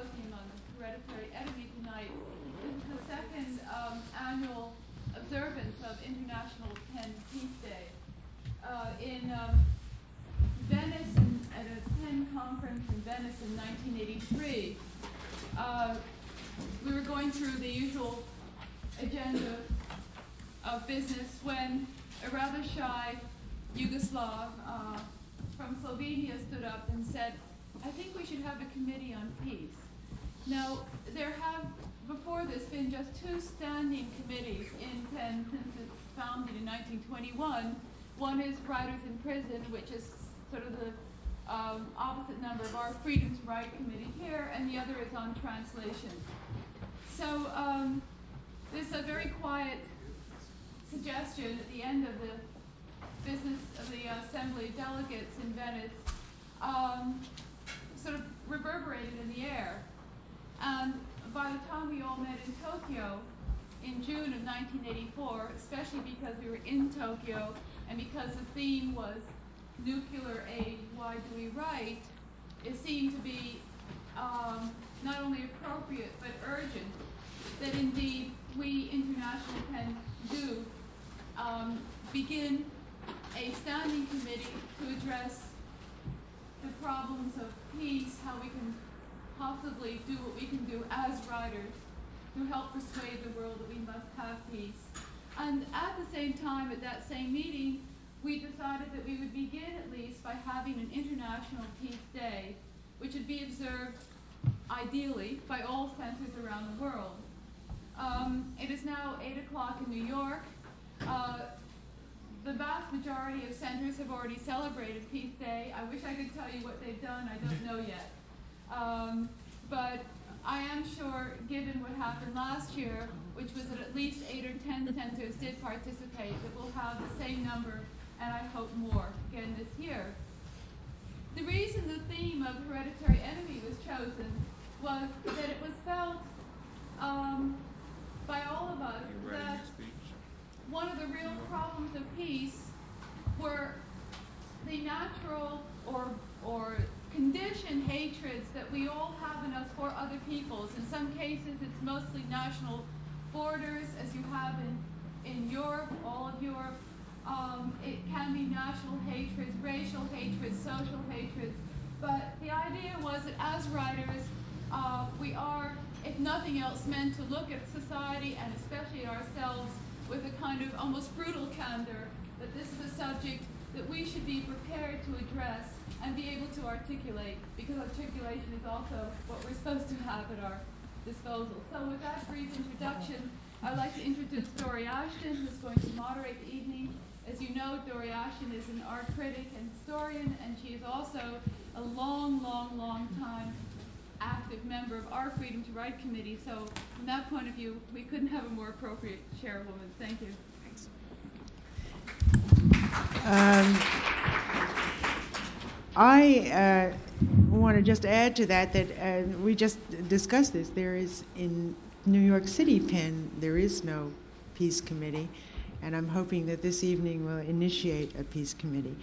symposium on hereditary enemy tonight. Is the second um, annual observance of International PEN Peace Day. Uh, in um, Venice, in, at a PEN conference in Venice in 1983, uh, we were going through the usual agenda of business when a rather shy Yugoslav uh, from Slovenia stood up and said, I think we should have a committee on peace. Now, there have before this been just two standing committees in PEN since its founded in 1921. One is Writers in Prison, which is sort of the um, opposite number of our Freedom to Write committee here, and the other is on translation. So um, this is a very quiet suggestion at the end of the business of the Assembly of Delegates in Venice um, sort of reverberated in the air. And by the time we all met in Tokyo in June of 1984, especially because we were in Tokyo and because the theme was nuclear age, why do we write, it seemed to be um, not only appropriate but urgent that indeed we international can do um, begin a standing committee to address the problems of peace, how we can possibly do what we can do as writers to help persuade the world that we must have peace. And at the same time, at that same meeting, we decided that we would begin at least by having an International Peace Day, which would be observed ideally by all centers around the world. Um, it is now 8 o'clock in New York. Uh, the vast majority of centers have already celebrated Peace Day. I wish I could tell you what they've done. I don't know yet. Um, but I am sure, given what happened last year, which was that at least eight or ten centers did participate, that we'll have the same number, and I hope more, again this year. The reason the theme of hereditary enemy was chosen was that it was felt um, by all of us that one of the real problems of peace were the natural or or conditioned hatreds that we all have in us for other peoples. In some cases, it's mostly national borders, as you have in, in Europe, all of Europe. Um, it can be national hatreds, racial hatreds, social hatreds. But the idea was that as writers, uh, we are, if nothing else, meant to look at society and especially ourselves with a kind of almost brutal candor that this is a subject that we should be prepared to address and be able to articulate, because articulation is also what we're supposed to have at our disposal. So with that brief introduction, I'd like to introduce Dore Ashton, who's going to moderate the evening. As you know, Dore Ashton is an art critic and historian, and she is also a long, long, long time active member of our Freedom to Write committee. So from that point of view, we couldn't have a more appropriate chairwoman. Thank you. Thanks. Um, I uh, want to just add to that that uh, we just discussed this. There is in New York City, PEN, there is no peace committee, and I'm hoping that this evening will initiate a peace committee.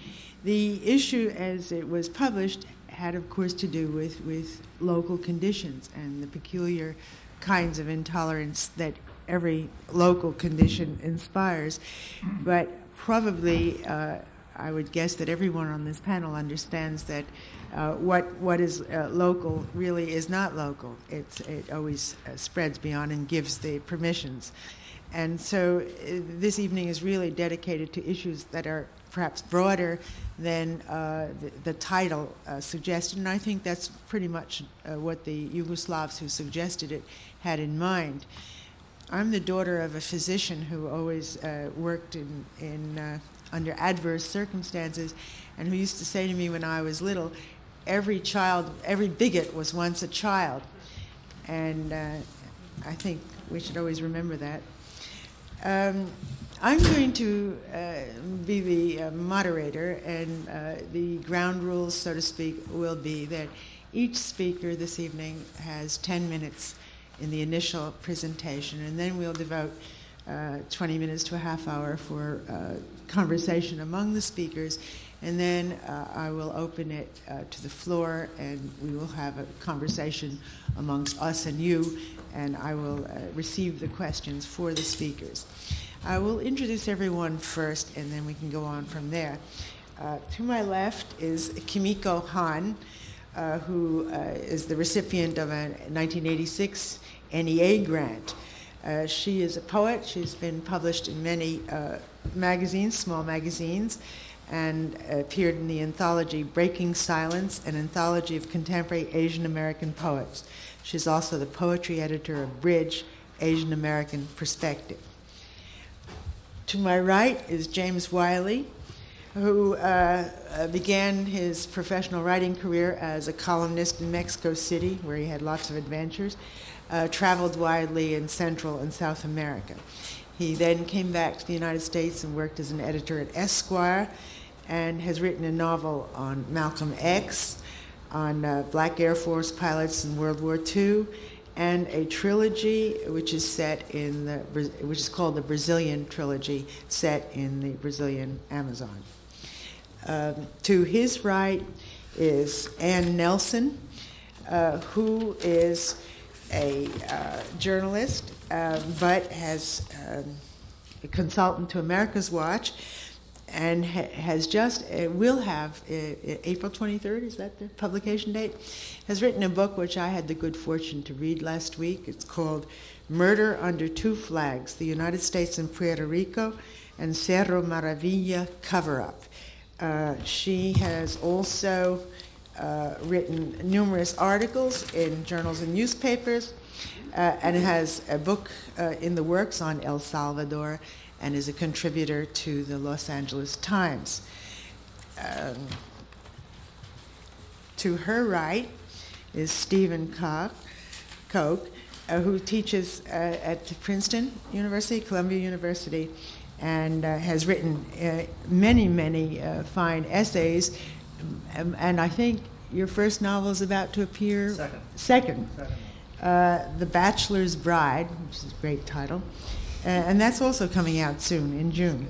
The issue, as it was published, had, of course, to do with, with local conditions and the peculiar kinds of intolerance that every local condition inspires. But probably, uh, I would guess that everyone on this panel understands that uh, what what is uh, local really is not local. It's, it always uh, spreads beyond and gives the permissions. And so uh, this evening is really dedicated to issues that are perhaps broader than uh, the, the, title uh, suggested. And I think that's pretty much uh, what the Yugoslavs who suggested it had in mind. I'm the daughter of a physician who always uh, worked in, in under adverse circumstances and who used to say to me when I was little, every child, every bigot was once a child. And uh, I think we should always remember that. Um, I'm going to uh, be the uh, moderator, and uh, the ground rules, so to speak, will be that each speaker this evening has 10 minutes in the initial presentation, and then we'll devote uh, 20 minutes to a half hour for uh, conversation among the speakers. And then uh, I will open it uh, to the floor and we will have a conversation amongst us and you, and I will uh, receive the questions for the speakers. I will introduce everyone first and then we can go on from there. Uh, to my left is Kimiko Hahn, uh, who uh, is the recipient of a 1986 NEA grant. Uh, she is a poet. She's been published in many uh, magazines, small magazines, and appeared in the anthology Breaking Silence, an anthology of contemporary Asian American poets. She's also the poetry editor of Bridge, Asian American Perspective. To my right is James Wiley, who uh, began his professional writing career as a columnist in Mexico City, where he had lots of adventures, uh, traveled widely in Central and South America. He then came back to the United States and worked as an editor at Esquire and has written a novel on Malcolm X, on uh, black Air Force pilots in World War II, and a trilogy which is set in the which is called the Brazilian trilogy, set in the Brazilian Amazon. Um, to his right is Anne Nelson, uh, who is a uh, journalist uh, but has um, a consultant to America's Watch and ha- has just uh, will have uh, uh, April 23rd is that the publication date? Has written a book which I had the good fortune to read last week. It's called Murder Under Two Flags the United States and Puerto Rico and Cerro Maravilla cover up uh, she has also uh, written numerous articles in journals and newspapers uh, and has a book in the works on El Salvador and is a contributor to the Los Angeles Times. Um, to her right is Stephen Koch, Koch uh, who teaches uh, at Princeton University, Columbia University, and uh, has written uh, many, many uh, fine essays. Um, and I think your first novel is about to appear. Second. Second. Second. Uh, the Bachelor's Bride, which is a great title and that's also coming out soon in June.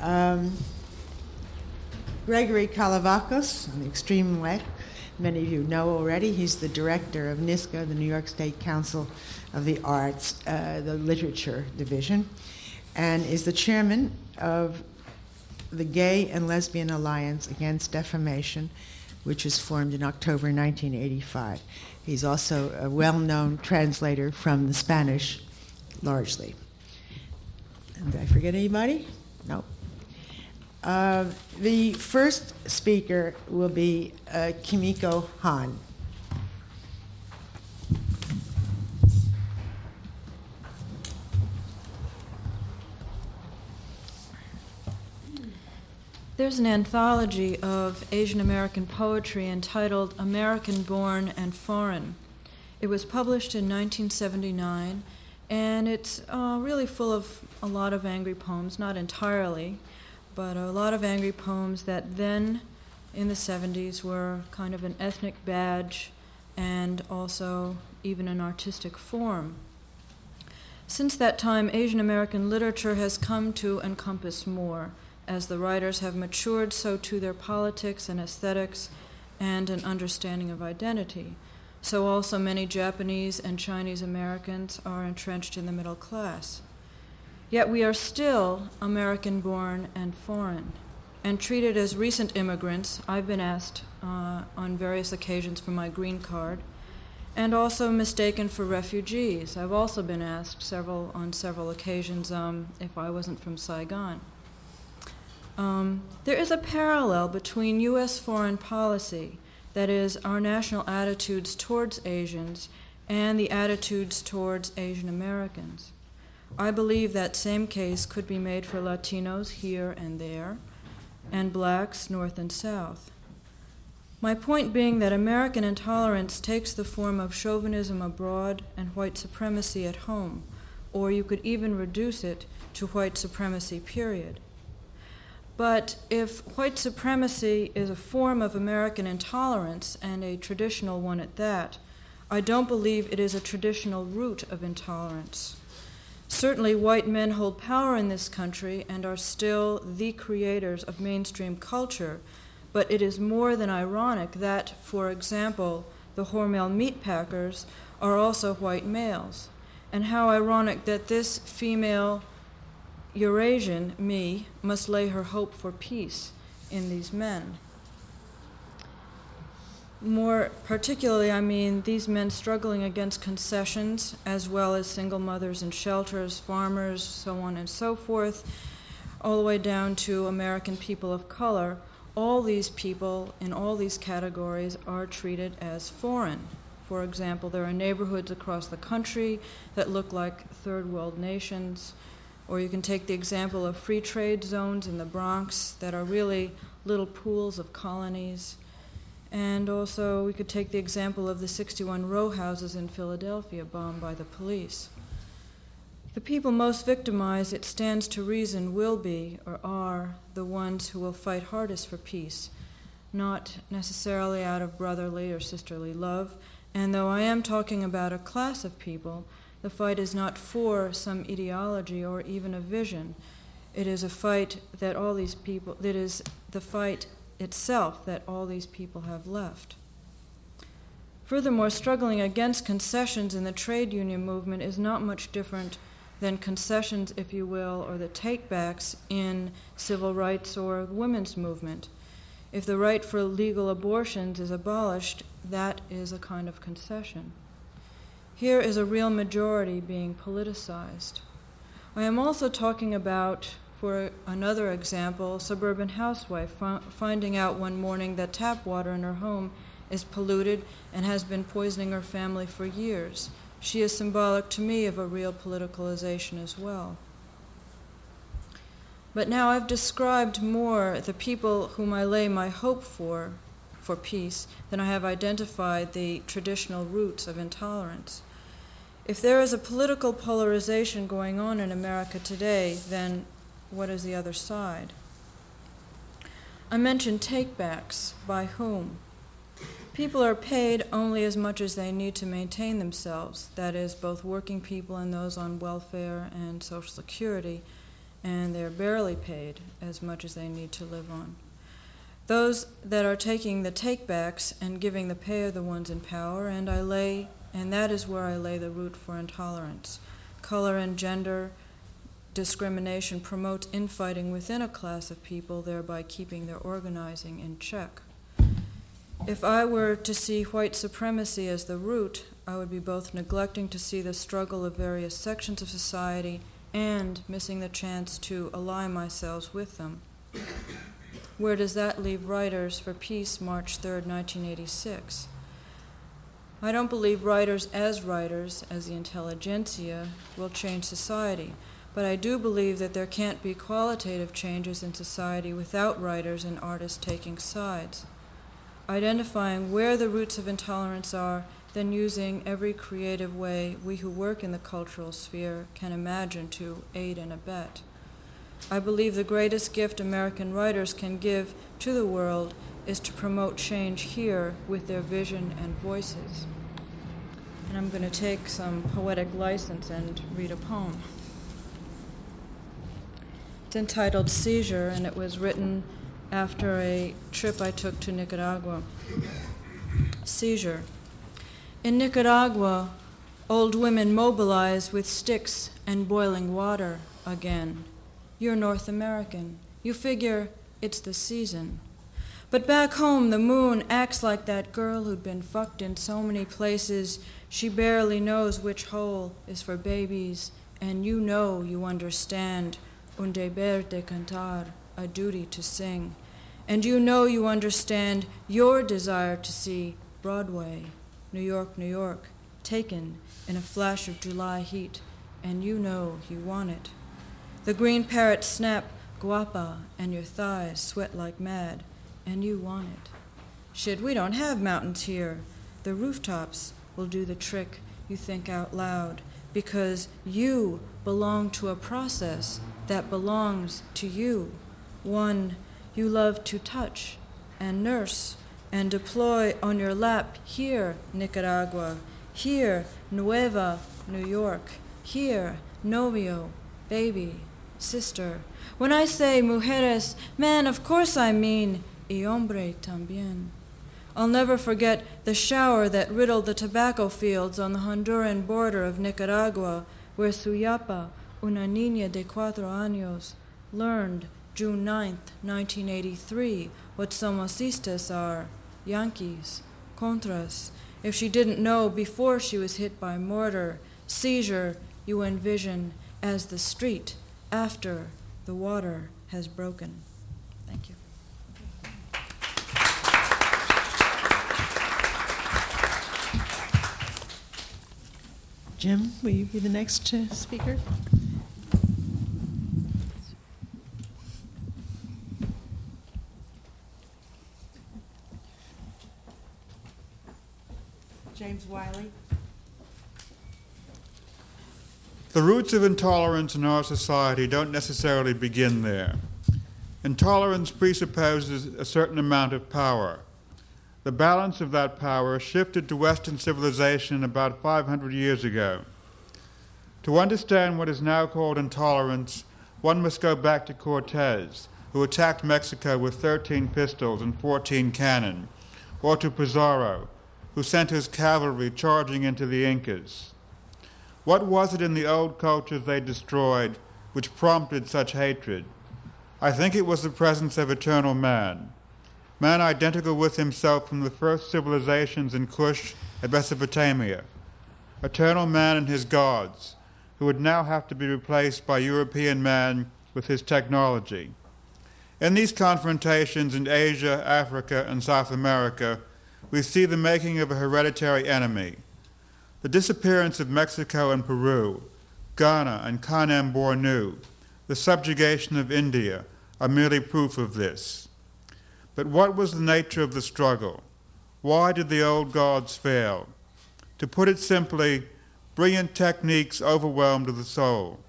Um, Gregory Kolovakos on the extreme left, many of you know already, he's the director of NYSCA, the New York State Council of the Arts, uh, the Literature Division, and is the chairman of the Gay and Lesbian Alliance Against Defamation, which was formed in October 1985. He's also a well known translator from the Spanish largely. Did I forget anybody? No. Uh, the first speaker will be uh, Kimiko Hahn. There's an anthology of Asian American poetry entitled American Born and Foreign. It was published in 1979 and it's uh, really full of a lot of angry poems, not entirely, but a lot of angry poems that then in the 70s were kind of an ethnic badge and also even an artistic form. Since that time, Asian American literature has come to encompass more. As the writers have matured, so too their politics and aesthetics and an understanding of identity so also many Japanese and Chinese Americans are entrenched in the middle class. Yet we are still American born and foreign, and treated as recent immigrants. I've been asked uh, on various occasions for my green card, and also mistaken for refugees. I've also been asked several on several occasions um, if I wasn't from Saigon. Um, there is a parallel between U.S. foreign policy that is, our national attitudes towards Asians and the attitudes towards Asian Americans. I believe that same case could be made for Latinos here and there, and blacks north and south. My point being that American intolerance takes the form of chauvinism abroad and white supremacy at home, or you could even reduce it to white supremacy, period. But if white supremacy is a form of American intolerance, and a traditional one at that, I don't believe it is a traditional root of intolerance. Certainly, white men hold power in this country and are still the creators of mainstream culture, but it is more than ironic that, for example, the Hormel meatpackers are also white males. And how ironic that this female Eurasian, me, must lay her hope for peace in these men. More particularly, I mean these men struggling against concessions, as well as single mothers in shelters, farmers, so on and so forth, all the way down to American people of color. All these people in all these categories are treated as foreign. For example, there are neighborhoods across the country that look like third world nations. Or you can take the example of free trade zones in the Bronx that are really little pools of colonies. And also, we could take the example of the 61 row houses in Philadelphia bombed by the police. The people most victimized, it stands to reason, will be or are the ones who will fight hardest for peace, not necessarily out of brotherly or sisterly love. And though I am talking about a class of people, the fight is not for some ideology or even a vision. It is a fight that all these people, that is the fight itself that all these people have left. Furthermore, struggling against concessions in the trade union movement is not much different than concessions, if you will, or the takebacks in civil rights or women's movement. If the right for legal abortions is abolished, that is a kind of concession. Here is a real majority being politicized. I am also talking about for another example, suburban housewife finding out one morning that tap water in her home is polluted and has been poisoning her family for years. She is symbolic to me of a real politicalization as well. But now I've described more the people whom I lay my hope for, for peace, than I have identified the traditional roots of intolerance. If there is a political polarization going on in America today, then what is the other side? I mentioned takebacks. By whom? People are paid only as much as they need to maintain themselves, that is, both working people and those on welfare and Social Security, and they're barely paid as much as they need to live on. Those that are taking the takebacks and giving the pay are the ones in power, and I lay and that is where I lay the root for intolerance. Color and gender, discrimination promotes infighting within a class of people, thereby keeping their organizing in check. If I were to see white supremacy as the root, I would be both neglecting to see the struggle of various sections of society and missing the chance to ally myself with them. Where does that leave Writers for Peace, March 3, 1986? I don't believe writers as writers, as the intelligentsia, will change society. But I do believe that there can't be qualitative changes in society without writers and artists taking sides. Identifying where the roots of intolerance are, then using every creative way we who work in the cultural sphere can imagine to aid and abet. I believe the greatest gift American writers can give to the world is to promote change here with their vision and voices. And I'm going to take some poetic license and read a poem. It's entitled Seizure, and it was written after a trip I took to Nicaragua. Seizure. In Nicaragua, old women mobilize with sticks and boiling water again. You're North American. You figure it's the season. But back home, the moon acts like that girl who'd been fucked in so many places she barely knows which hole is for babies, and you know you understand un deber de cantar, a duty to sing. And you know you understand your desire to see Broadway, New York, New York, taken in a flash of July heat, and you know you want it. The green parrots snap guapa, and your thighs sweat like mad, and you want it. Shit, we don't have mountains here. The rooftops will do the trick you think out loud, because you belong to a process that belongs to you, one you love to touch and nurse and deploy on your lap here, Nicaragua, here, Nueva New York, here, novio, baby, sister. When I say mujeres, man, of course I mean y hombre también. I'll never forget the shower that riddled the tobacco fields on the Honduran border of Nicaragua, where Suyapa, una niña de cuatro años, learned June 9, 1983, what somocistas are Yankees, Contras. If she didn't know before she was hit by mortar, seizure, you envision as the street after the water has broken. Thank you. Jim, will you be the next uh, speaker? James Wiley. The roots of intolerance in our society don't necessarily begin there. Intolerance presupposes a certain amount of power. The balance of that power shifted to Western civilization about 500 years ago. To understand what is now called intolerance, one must go back to Cortez, who attacked Mexico with 13 pistols and 14 cannon, or to Pizarro, who sent his cavalry charging into the Incas. What was it in the old cultures they destroyed which prompted such hatred? I think it was the presence of eternal man, man identical with himself from the first civilizations in Kush and Mesopotamia, eternal man and his gods, who would now have to be replaced by European man with his technology. In these confrontations in Asia, Africa, and South America, we see the making of a hereditary enemy. The disappearance of Mexico and Peru, Ghana and Kanem Bornu, the subjugation of India are merely proof of this. But what was the nature of the struggle? Why did the old gods fail? To put it simply, brilliant techniques overwhelmed the soul.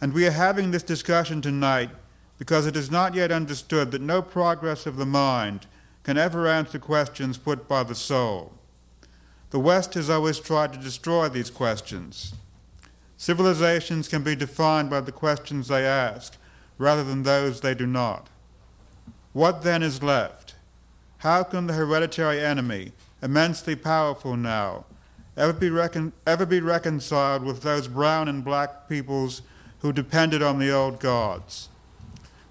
And we are having this discussion tonight because it is not yet understood that no progress of the mind can ever answer questions put by the soul. The West has always tried to destroy these questions. Civilizations can be defined by the questions they ask rather than those they do not. What then is left? How can the hereditary enemy, immensely powerful now, ever be, recon- ever be reconciled with those brown and black peoples who depended on the old gods?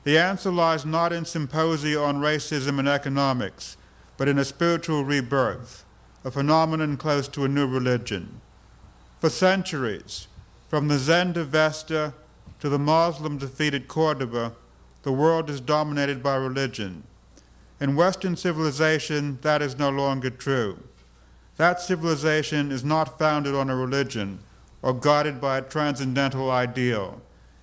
The answer lies not in symposia on racism and economics, but in a spiritual rebirth, a phenomenon close to a new religion. For centuries, from the Zend-Avesta to the Muslim defeated Cordoba, the world is dominated by religion. In Western civilization, that is no longer true. That civilization is not founded on a religion or guided by a transcendental ideal.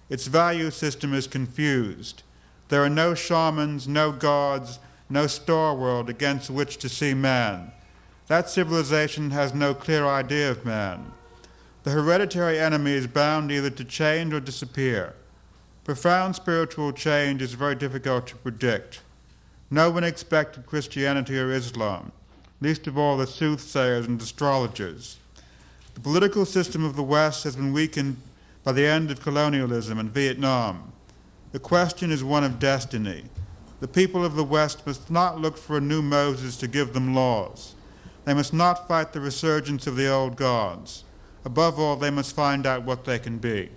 Its value system is confused. There are no shamans, no gods, no star world against which to see man. That civilization has no clear idea of man. The hereditary enemy is bound either to change or disappear. Profound spiritual change is very difficult to predict. No one expected Christianity or Islam, least of all the soothsayers and astrologers. The political system of the West has been weakened by the end of colonialism in Vietnam. The question is one of destiny. The people of the West must not look for a new Moses to give them laws. They must not fight the resurgence of the old gods. Above all, they must find out what they can be.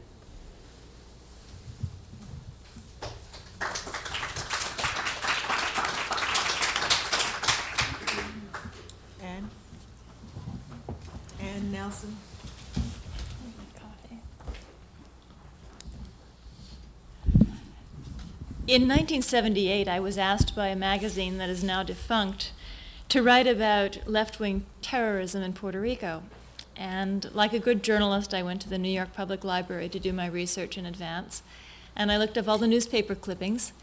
Anne? Anne Nelson? In 1978, I was asked by a magazine that is now defunct to write about left wing terrorism in Puerto Rico. And like a good journalist, I went to the New York Public Library to do my research in advance. And I looked up all the newspaper clippings.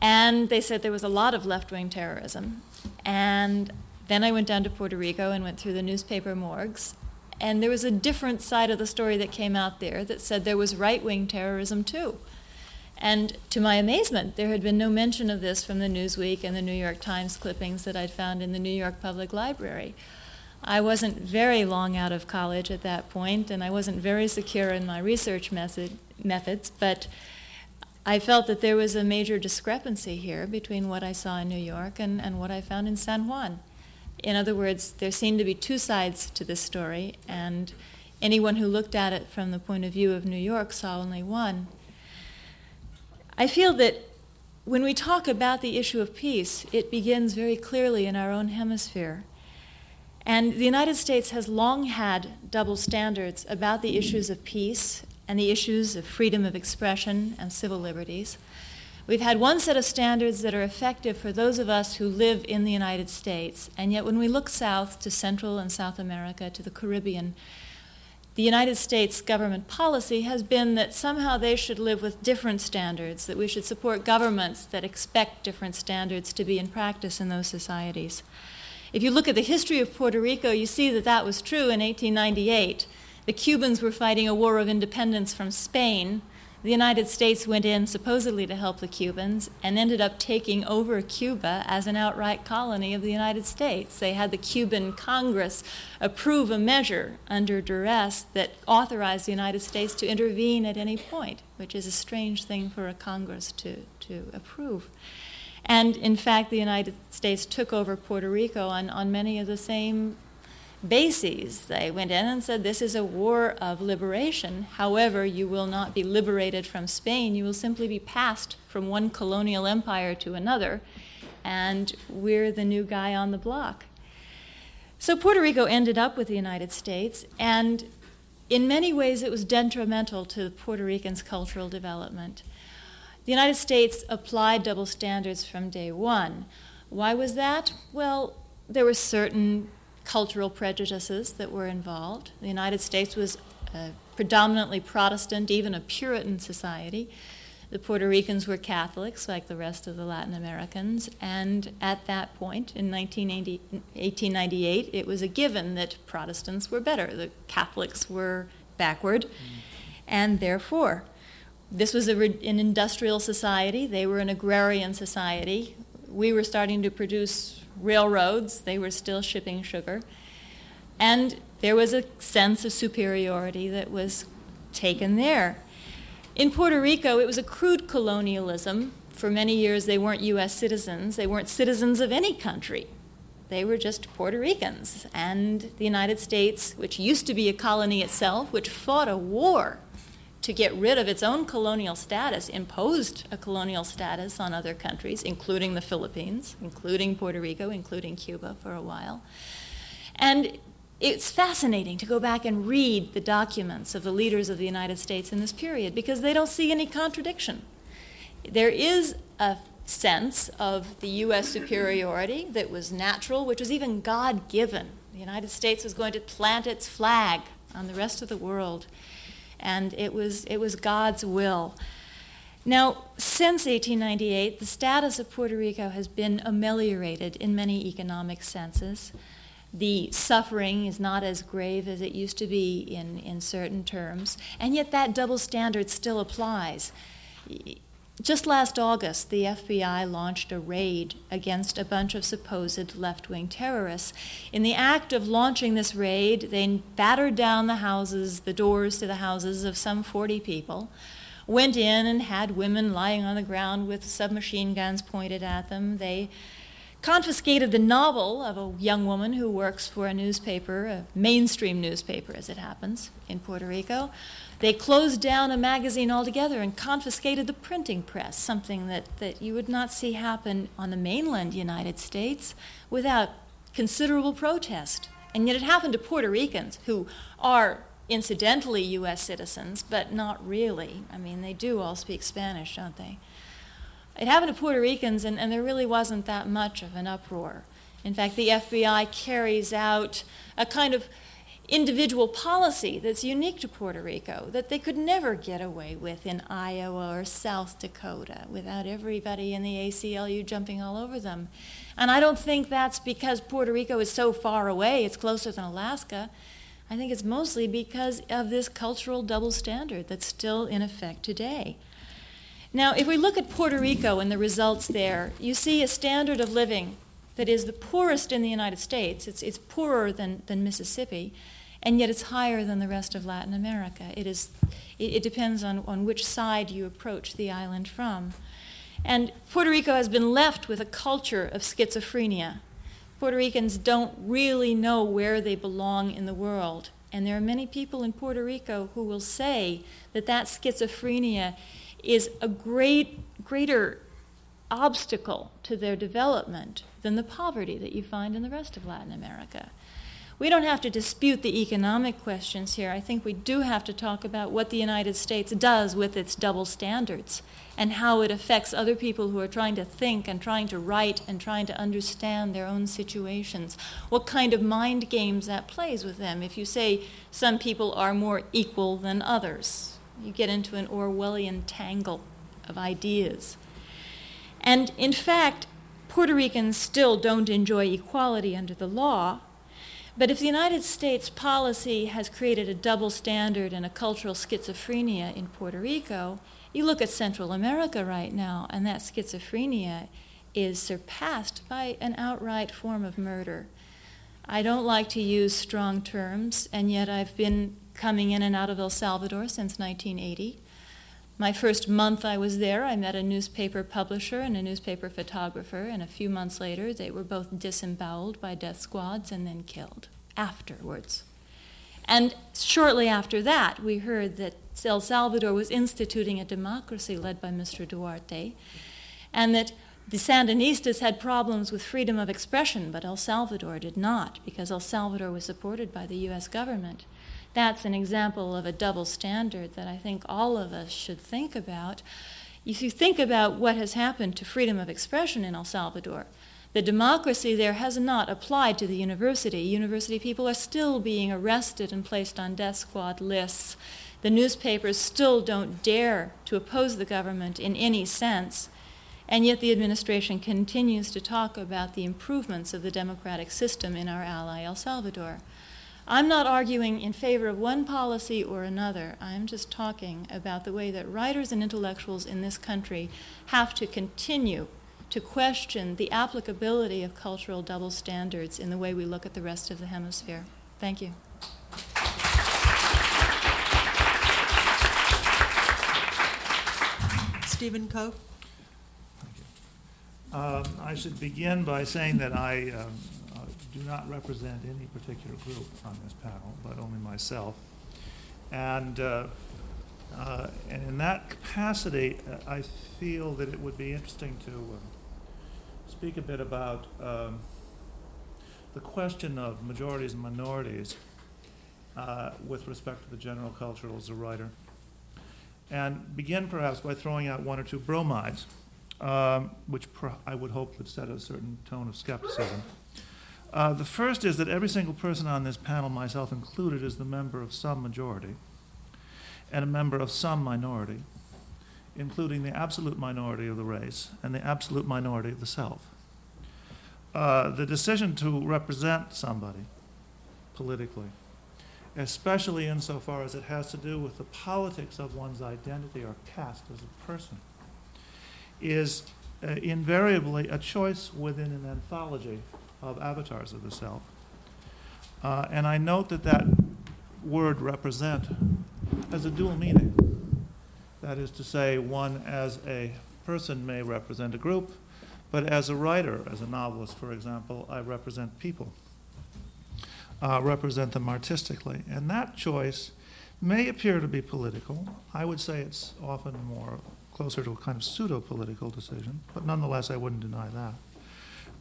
And they said there was a lot of left wing terrorism. And then I went down to Puerto Rico and went through the newspaper morgues. And there was a different side of the story that came out there that said there was right wing terrorism too. And to my amazement, there had been no mention of this from the Newsweek and the New York Times clippings that I'd found in the New York Public Library. I wasn't very long out of college at that point, and I wasn't very secure in my research method, methods, but I felt that there was a major discrepancy here between what I saw in New York and, and what I found in San Juan. In other words, there seemed to be two sides to this story, and anyone who looked at it from the point of view of New York saw only one. I feel that when we talk about the issue of peace, it begins very clearly in our own hemisphere. And the United States has long had double standards about the issues of peace and the issues of freedom of expression and civil liberties. We've had one set of standards that are effective for those of us who live in the United States, and yet when we look south to Central and South America, to the Caribbean, the United States government policy has been that somehow they should live with different standards, that we should support governments that expect different standards to be in practice in those societies. If you look at the history of Puerto Rico, you see that that was true in 1898. The Cubans were fighting a war of independence from Spain the United States went in supposedly to help the Cubans and ended up taking over Cuba as an outright colony of the United States. They had the Cuban Congress approve a measure under duress that authorized the United States to intervene at any point, which is a strange thing for a Congress to, to approve. And in fact, the United States took over Puerto Rico on, on many of the same bases. They went in and said, This is a war of liberation. However, you will not be liberated from Spain. You will simply be passed from one colonial empire to another, and we're the new guy on the block. So Puerto Rico ended up with the United States, and in many ways it was detrimental to Puerto Ricans' cultural development. The United States applied double standards from day one. Why was that? Well, there were certain cultural prejudices that were involved. The United States was a predominantly Protestant, even a Puritan society. The Puerto Ricans were Catholics, like the rest of the Latin Americans, and at that point, in 1898, it was a given that Protestants were better. The Catholics were backward, mm. and therefore, this was a, an industrial society. They were an agrarian society. We were starting to produce railroads, they were still shipping sugar. And there was a sense of superiority that was taken there. In Puerto Rico, it was a crude colonialism. For many years, they weren't U.S. citizens. They weren't citizens of any country. They were just Puerto Ricans. And the United States, which used to be a colony itself, which fought a war to get rid of its own colonial status, imposed a colonial status on other countries, including the Philippines, including Puerto Rico, including Cuba for a while. And it's fascinating to go back and read the documents of the leaders of the United States in this period because they don't see any contradiction. There is a sense of the U.S. superiority that was natural, which was even God given. The United States was going to plant its flag on the rest of the world and it was, it was God's will. Now, since 1898, the status of Puerto Rico has been ameliorated in many economic senses. The suffering is not as grave as it used to be in, in certain terms, and yet that double standard still applies. Just last August, the FBI launched a raid against a bunch of supposed left wing terrorists. In the act of launching this raid, they battered down the houses, the doors to the houses of some 40 people, went in and had women lying on the ground with submachine guns pointed at them. They confiscated the novel of a young woman who works for a newspaper, a mainstream newspaper as it happens, in Puerto Rico. They closed down a magazine altogether and confiscated the printing press, something that, that you would not see happen on the mainland United States without considerable protest. And yet it happened to Puerto Ricans who are incidentally U.S. citizens, but not really. I mean, they do all speak Spanish, don't they? It happened to Puerto Ricans, and, and there really wasn't that much of an uproar. In fact, the FBI carries out a kind of individual policy that's unique to Puerto Rico that they could never get away with in Iowa or South Dakota without everybody in the ACLU jumping all over them. And I don't think that's because Puerto Rico is so far away, it's closer than Alaska. I think it's mostly because of this cultural double standard that's still in effect today. Now, if we look at Puerto Rico and the results there, you see a standard of living that is the poorest in the United States. It's, it's poorer than, than Mississippi, and yet it's higher than the rest of Latin America. It, is, it, it depends on, on which side you approach the island from. And Puerto Rico has been left with a culture of schizophrenia. Puerto Ricans don't really know where they belong in the world. And there are many people in Puerto Rico who will say that that schizophrenia is a great, greater obstacle to their development than the poverty that you find in the rest of Latin America. We don't have to dispute the economic questions here. I think we do have to talk about what the United States does with its double standards and how it affects other people who are trying to think and trying to write and trying to understand their own situations. What kind of mind games that plays with them if you say some people are more equal than others. You get into an Orwellian tangle of ideas. And in fact, Puerto Ricans still don't enjoy equality under the law but if the United States policy has created a double standard and a cultural schizophrenia in Puerto Rico, you look at Central America right now, and that schizophrenia is surpassed by an outright form of murder. I don't like to use strong terms, and yet I've been coming in and out of El Salvador since 1980. My first month I was there, I met a newspaper publisher and a newspaper photographer, and a few months later, they were both disemboweled by death squads and then killed afterwards. And shortly after that, we heard that El Salvador was instituting a democracy led by Mr. Duarte, and that the Sandinistas had problems with freedom of expression, but El Salvador did not, because El Salvador was supported by the U.S. government that's an example of a double standard that I think all of us should think about. If you think about what has happened to freedom of expression in El Salvador, the democracy there has not applied to the university. University people are still being arrested and placed on death squad lists. The newspapers still don't dare to oppose the government in any sense. And yet the administration continues to talk about the improvements of the democratic system in our ally El Salvador. I'm not arguing in favor of one policy or another. I'm just talking about the way that writers and intellectuals in this country have to continue to question the applicability of cultural double standards in the way we look at the rest of the hemisphere. Thank you. Stephen Koch. Um, I should begin by saying that I um, do not represent any particular group on this panel, but only myself. And, uh, uh, and in that capacity, uh, I feel that it would be interesting to uh, speak a bit about um, the question of majorities and minorities uh, with respect to the general culture as a writer. And begin perhaps by throwing out one or two bromides, um, which I would hope would set a certain tone of skepticism. Uh, the first is that every single person on this panel, myself included, is the member of some majority and a member of some minority, including the absolute minority of the race and the absolute minority of the self. Uh, the decision to represent somebody politically, especially insofar as it has to do with the politics of one's identity or caste as a person, is uh, invariably a choice within an anthology of avatars of the self. Uh, and I note that that word represent has a dual meaning. That is to say, one as a person may represent a group, but as a writer, as a novelist, for example, I represent people, uh, represent them artistically. And that choice may appear to be political. I would say it's often more closer to a kind of pseudo political decision, but nonetheless, I wouldn't deny that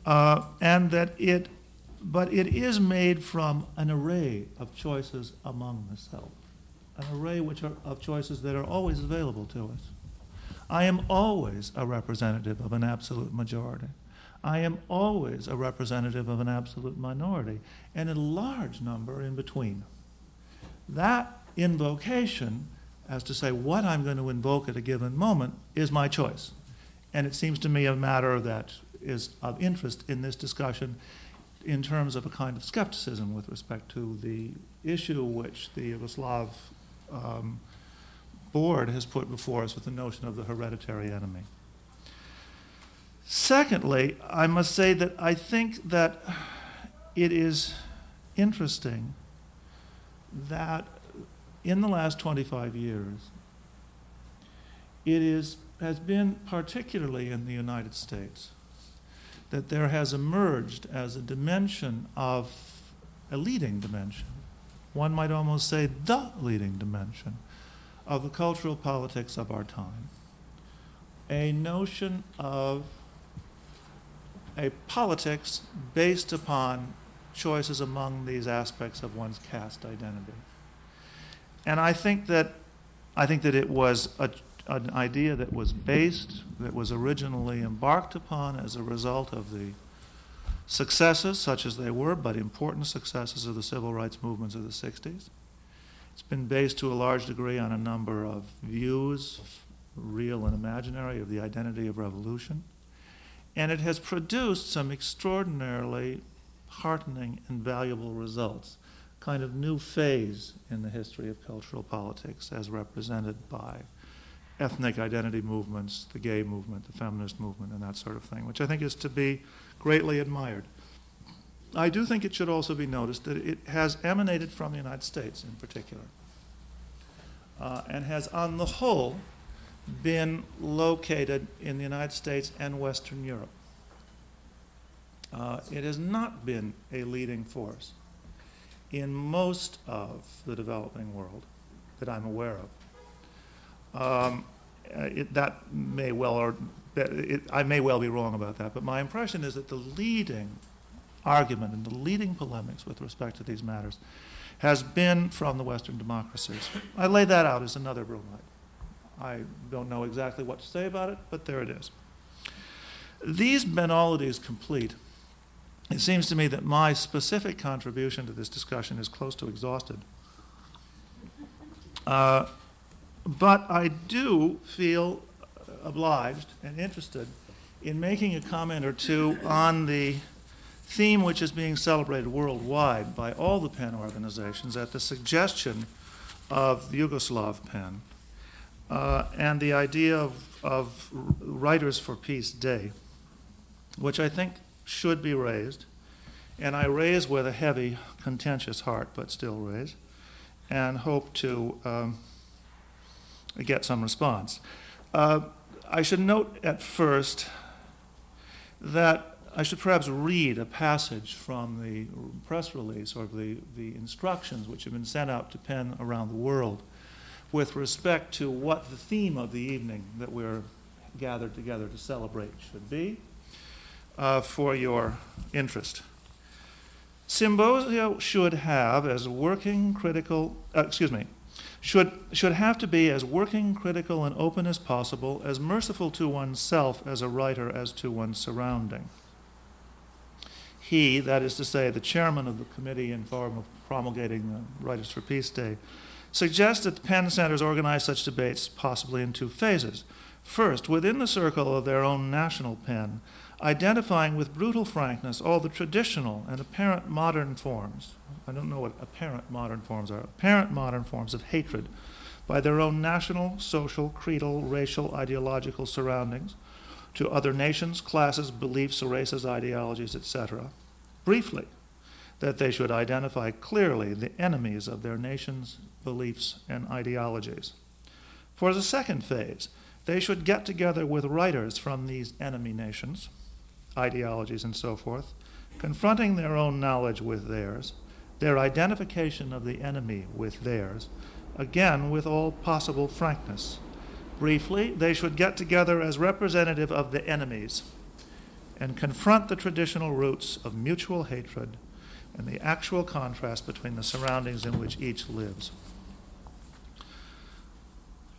uh, and that it, but it is made from an array of choices among the self, an array which are, of choices that are always available to us. I am always a representative of an absolute majority. I am always a representative of an absolute minority, and a large number in between. That invocation, as to say what I'm going to invoke at a given moment, is my choice. And it seems to me a matter that is of interest in this discussion in terms of a kind of skepticism with respect to the issue which the Yugoslav um, board has put before us with the notion of the hereditary enemy. Secondly, I must say that I think that it is interesting that in the last 25 years, it is, has been particularly in the United States that there has emerged as a dimension of a leading dimension, one might almost say the leading dimension of the cultural politics of our time, a notion of a politics based upon choices among these aspects of one's caste identity. And I think that I think that it was a, an idea that was based, that was originally embarked upon as a result of the successes, such as they were, but important successes of the civil rights movements of the 60s. It's been based to a large degree on a number of views, real and imaginary, of the identity of revolution. And it has produced some extraordinarily heartening and valuable results, kind of new phase in the history of cultural politics as represented by ethnic identity movements, the gay movement, the feminist movement, and that sort of thing, which I think is to be greatly admired. I do think it should also be noticed that it has emanated from the United States in particular, uh, and has, on the whole, been located in the United States and Western Europe. Uh, it has not been a leading force in most of the developing world that I'm aware of. Um, uh, it, that may well, or it, I may well be wrong about that, but my impression is that the leading argument and the leading polemics with respect to these matters has been from the Western democracies. I lay that out as another bromide. I don't know exactly what to say about it, but there it is. These banalities complete, it seems to me that my specific contribution to this discussion is close to exhausted. Uh, but I do feel obliged and interested in making a comment or two on the theme which is being celebrated worldwide by all the PEN organizations at the suggestion of Yugoslav PEN uh, and the idea of, of Writers for Peace Day, which I think should be raised. And I raise with a heavy, contentious heart, but still raise, and hope to um, get some response. Uh, I should note at first that I should perhaps read a passage from the press release or the, the instructions which have been sent out to PEN around the world with respect to what the theme of the evening that we're gathered together to celebrate should be uh, for your interest. Symposia should have as working critical, uh, excuse me, should, should have to be as working, critical, and open as possible, as merciful to oneself as a writer as to one's surrounding. He, that is to say, the chairman of the committee in form of promulgating the Writers for Peace Day, suggests that the PEN Centers organize such debates possibly in two phases. First, within the circle of their own national PEN, identifying with brutal frankness all the traditional and apparent modern forms I don't know what apparent modern forms are, apparent modern forms of hatred by their own national, social, creedal, racial, ideological surroundings to other nations, classes, beliefs, races, ideologies, etc. Briefly, that they should identify clearly the enemies of their nation's beliefs and ideologies. For the second phase, they should get together with writers from these enemy nations, ideologies, and so forth, confronting their own knowledge with theirs their identification of the enemy with theirs, again with all possible frankness. Briefly, they should get together as representative of the enemies and confront the traditional roots of mutual hatred and the actual contrast between the surroundings in which each lives.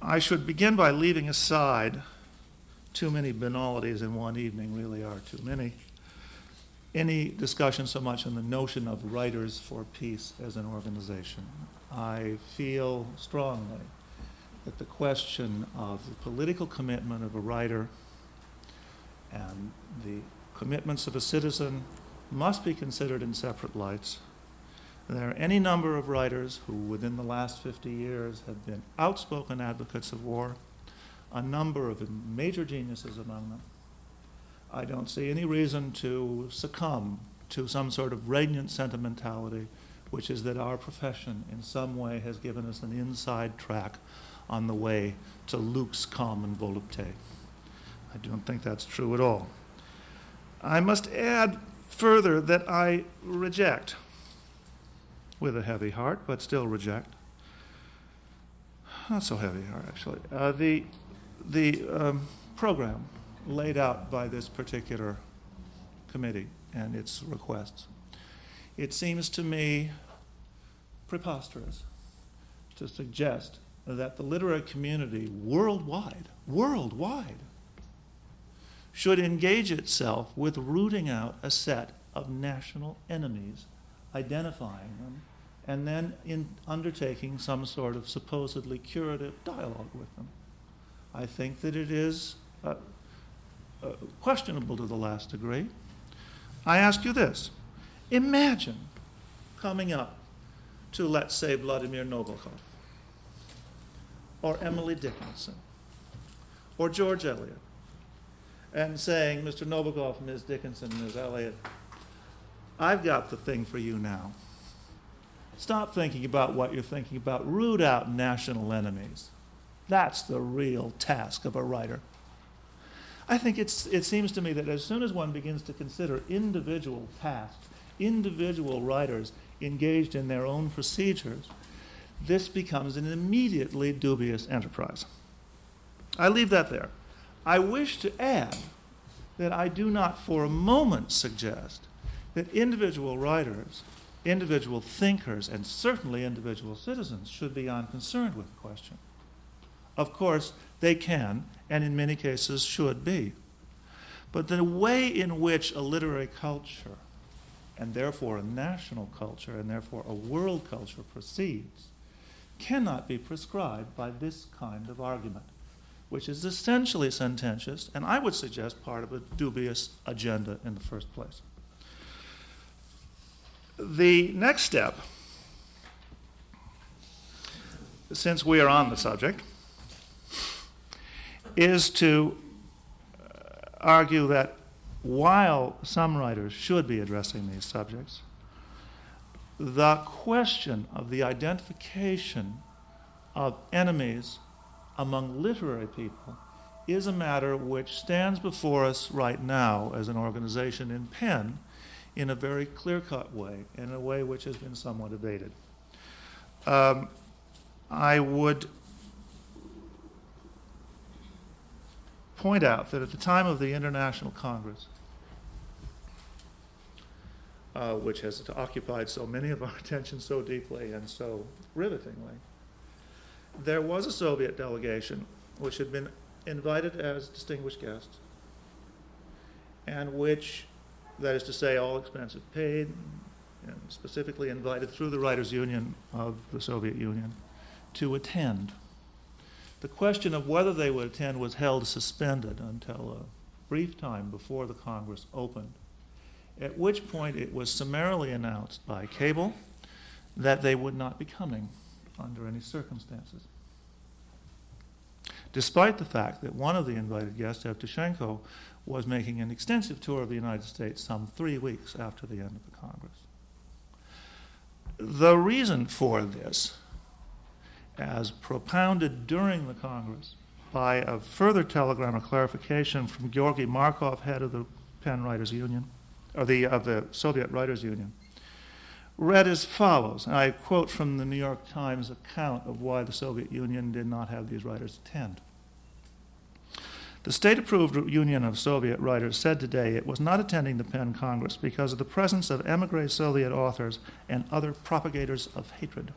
I should begin by leaving aside too many banalities in one evening, really are too many any discussion so much on the notion of Writers for Peace as an organization. I feel strongly that the question of the political commitment of a writer and the commitments of a citizen must be considered in separate lights. There are any number of writers who, within the last 50 years, have been outspoken advocates of war, a number of major geniuses among them. I don't see any reason to succumb to some sort of regnant sentimentality, which is that our profession in some way has given us an inside track on the way to lux commune volupté. I don't think that's true at all. I must add further that I reject, with a heavy heart, but still reject, not so heavy heart actually, uh, the, the um, program laid out by this particular committee and its requests. It seems to me preposterous to suggest that the literary community worldwide, worldwide, should engage itself with rooting out a set of national enemies, identifying them, and then in undertaking some sort of supposedly curative dialogue with them. I think that it is uh, uh, questionable to the last degree. I ask you this imagine coming up to, let's say, Vladimir Nabokov, or Emily Dickinson, or George Eliot, and saying, Mr. Nabokov, Ms. Dickinson, Ms. Eliot, I've got the thing for you now. Stop thinking about what you're thinking about. Root out national enemies. That's the real task of a writer. I think it's, it seems to me that as soon as one begins to consider individual tasks, individual writers engaged in their own procedures, this becomes an immediately dubious enterprise. I leave that there. I wish to add that I do not for a moment suggest that individual writers, individual thinkers, and certainly individual citizens should be unconcerned with the question. Of course, they can, and in many cases should be. But the way in which a literary culture, and therefore a national culture, and therefore a world culture proceeds, cannot be prescribed by this kind of argument, which is essentially sententious, and I would suggest part of a dubious agenda in the first place. The next step, since we are on the subject, is to uh, argue that while some writers should be addressing these subjects, the question of the identification of enemies among literary people is a matter which stands before us right now as an organization in PEN in a very clear cut way, in a way which has been somewhat evaded. Um, I would point out that at the time of the International Congress, uh, which has occupied so many of our attention so deeply and so rivetingly, there was a Soviet delegation which had been invited as distinguished guests, and which, that is to say, all expenses paid, and specifically invited through the Writers' Union of the Soviet Union to attend. The question of whether they would attend was held suspended until a brief time before the Congress opened, at which point it was summarily announced by cable that they would not be coming under any circumstances. Despite the fact that one of the invited guests, Evtushenko, was making an extensive tour of the United States some three weeks after the end of the Congress. The reason for this as propounded during the Congress by a further telegram of clarification from Georgy Markov, head of the PEN Writers Union, or the, of the Soviet Writers Union, read as follows. And I quote from the New York Times account of why the Soviet Union did not have these writers attend. The state approved Union of Soviet Writers said today it was not attending the PEN Congress because of the presence of emigre Soviet authors and other propagators of hatred.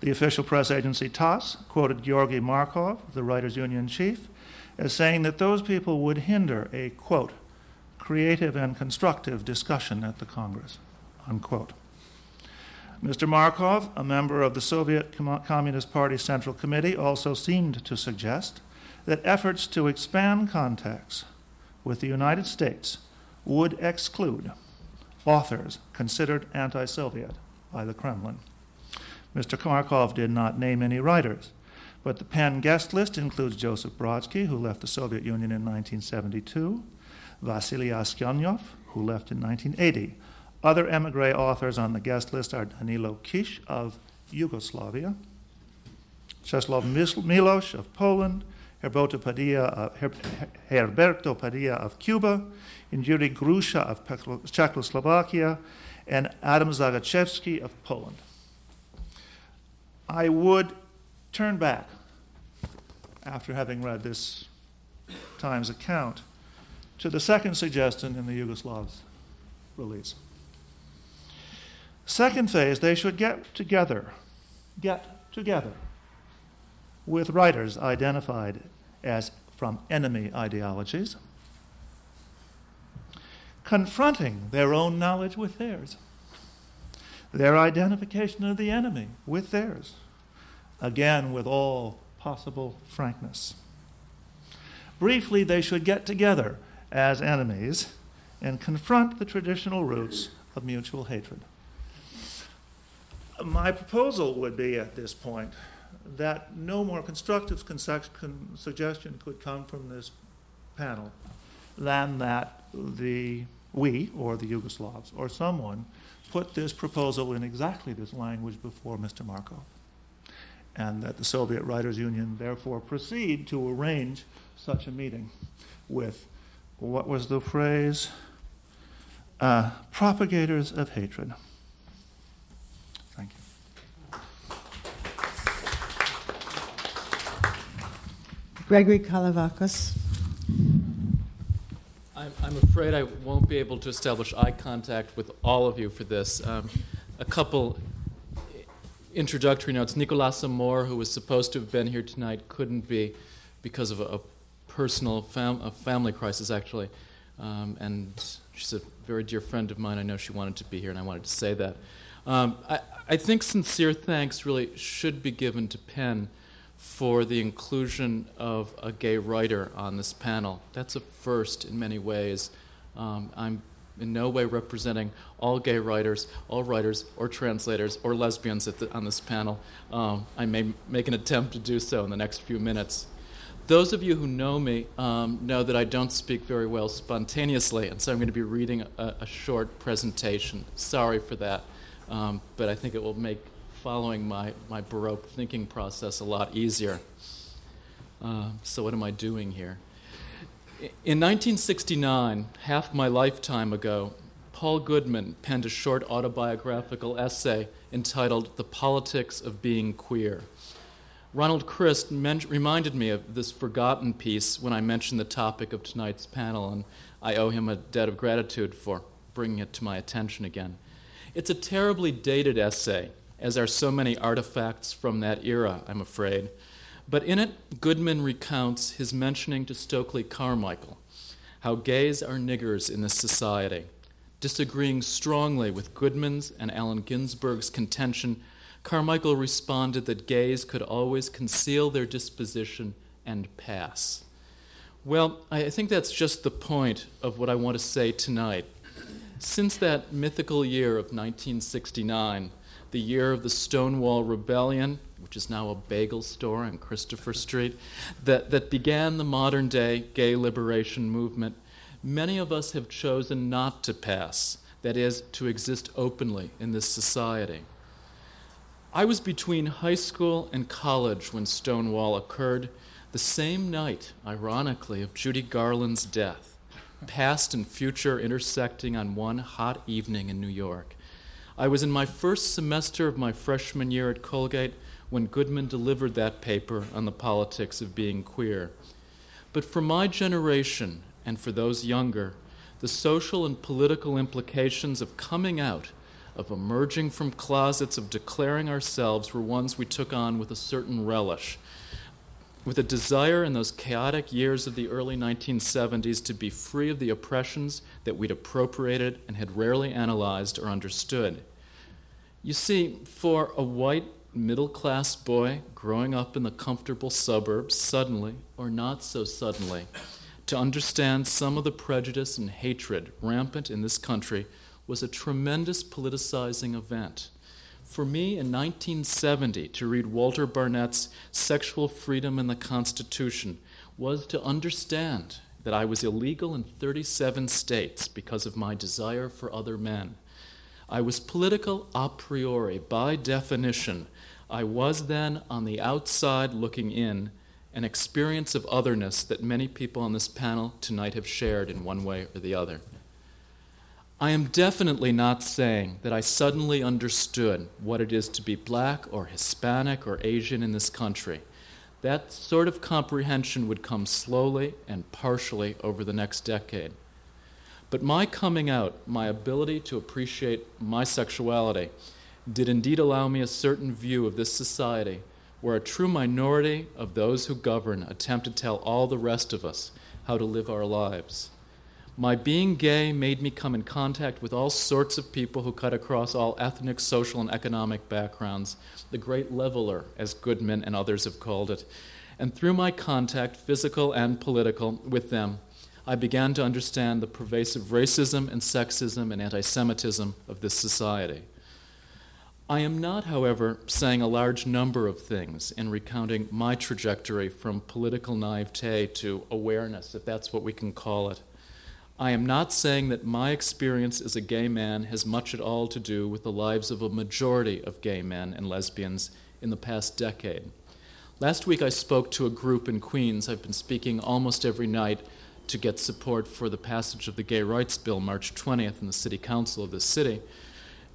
The official press agency TASS quoted Georgy Markov, the Writers' Union chief, as saying that those people would hinder a, quote, creative and constructive discussion at the Congress, unquote. Mr. Markov, a member of the Soviet Communist Party Central Committee, also seemed to suggest that efforts to expand contacts with the United States would exclude authors considered anti Soviet by the Kremlin. Mr. Markov did not name any writers, but the PEN guest list includes Joseph Brodsky, who left the Soviet Union in 1972, Vasily Aksyonov, who left in 1980. Other emigre authors on the guest list are Danilo Kish of Yugoslavia, Czeslaw Milosz of Poland, Heberto Padilla of, Heberto Padilla of Cuba, Yuri Grusha of Czechoslovakia, and Adam Zagajewski of Poland. I would turn back after having read this Times account to the second suggestion in the Yugoslavs release. Second phase, they should get together, get together with writers identified as from enemy ideologies, confronting their own knowledge with theirs, their identification of the enemy with theirs, again with all possible frankness. Briefly, they should get together as enemies and confront the traditional roots of mutual hatred. My proposal would be at this point that no more constructive suggestion could come from this panel than that the we or the Yugoslavs or someone put this proposal in exactly this language before Mr. Markov, and that the Soviet Writers Union therefore proceed to arrange such a meeting with what was the phrase? Uh, propagators of hatred. Thank you. Gregory Kolovakos. I'm, I'm afraid I won't be able to establish eye contact with all of you for this. Um, a couple introductory notes. Nicholasa Mohr, who was supposed to have been here tonight, couldn't be because of a, a personal fam- a family crisis, actually. Um, and she's a very dear friend of mine. I know she wanted to be here, and I wanted to say that. Um, I, I, think sincere thanks really should be given to PEN for the inclusion of a gay writer on this panel. That's a first in many ways. Um, I'm in no way representing all gay writers, all writers, or translators, or lesbians the, on this panel. Um, I may make an attempt to do so in the next few minutes. Those of you who know me um, know that I don't speak very well spontaneously, and so I'm going to be reading a, a short presentation. Sorry for that, um, but I think it will make following my, my Baroque thinking process a lot easier. Uh, so, what am I doing here? In 1969, half my lifetime ago, Paul Goodman penned a short autobiographical essay entitled The Politics of Being Queer. Ronald Christ men- reminded me of this forgotten piece when I mentioned the topic of tonight's panel, and I owe him a debt of gratitude for bringing it to my attention again. It's a terribly dated essay, as are so many artifacts from that era, I'm afraid. But in it, Goodman recounts his mentioning to Stokely Carmichael how gays are niggers in this society, disagreeing strongly with Goodman's and Allen Ginsberg's contention Carmichael responded that gays could always conceal their disposition and pass. Well, I think that's just the point of what I want to say tonight. Since that mythical year of 1969, the year of the Stonewall Rebellion, which is now a bagel store on Christopher Street, that, that began the modern day gay liberation movement, many of us have chosen not to pass, that is, to exist openly in this society. I was between high school and college when Stonewall occurred, the same night, ironically, of Judy Garland's death, past and future intersecting on one hot evening in New York. I was in my first semester of my freshman year at Colgate when Goodman delivered that paper on the politics of being queer. But for my generation, and for those younger, the social and political implications of coming out of emerging from closets, of declaring ourselves were ones we took on with a certain relish, with a desire in those chaotic years of the early 1970s to be free of the oppressions that we'd appropriated and had rarely analyzed or understood. You see, for a white middle class boy growing up in the comfortable suburbs, suddenly, or not so suddenly, to understand some of the prejudice and hatred rampant in this country was a tremendous politicizing event. For me in 1970 to read Walter Barnett's Sexual Freedom in the Constitution was to understand that I was illegal in 37 states because of my desire for other men. I was political a priori, by definition. I was then on the outside looking in, an experience of otherness that many people on this panel tonight have shared in one way or the other. I am definitely not saying that I suddenly understood what it is to be black or Hispanic or Asian in this country. That sort of comprehension would come slowly and partially over the next decade. But my coming out, my ability to appreciate my sexuality, did indeed allow me a certain view of this society where a true minority of those who govern attempt to tell all the rest of us how to live our lives. My being gay made me come in contact with all sorts of people who cut across all ethnic, social, and economic backgrounds, the great leveler, as Goodman and others have called it. And through my contact, physical and political, with them, I began to understand the pervasive racism and sexism and anti Semitism of this society. I am not, however, saying a large number of things in recounting my trajectory from political naivete to awareness, if that's what we can call it. I am not saying that my experience as a gay man has much at all to do with the lives of a majority of gay men and lesbians in the past decade. Last week I spoke to a group in Queens. I've been speaking almost every night to get support for the passage of the Gay Rights Bill March 20th in the City Council of this city.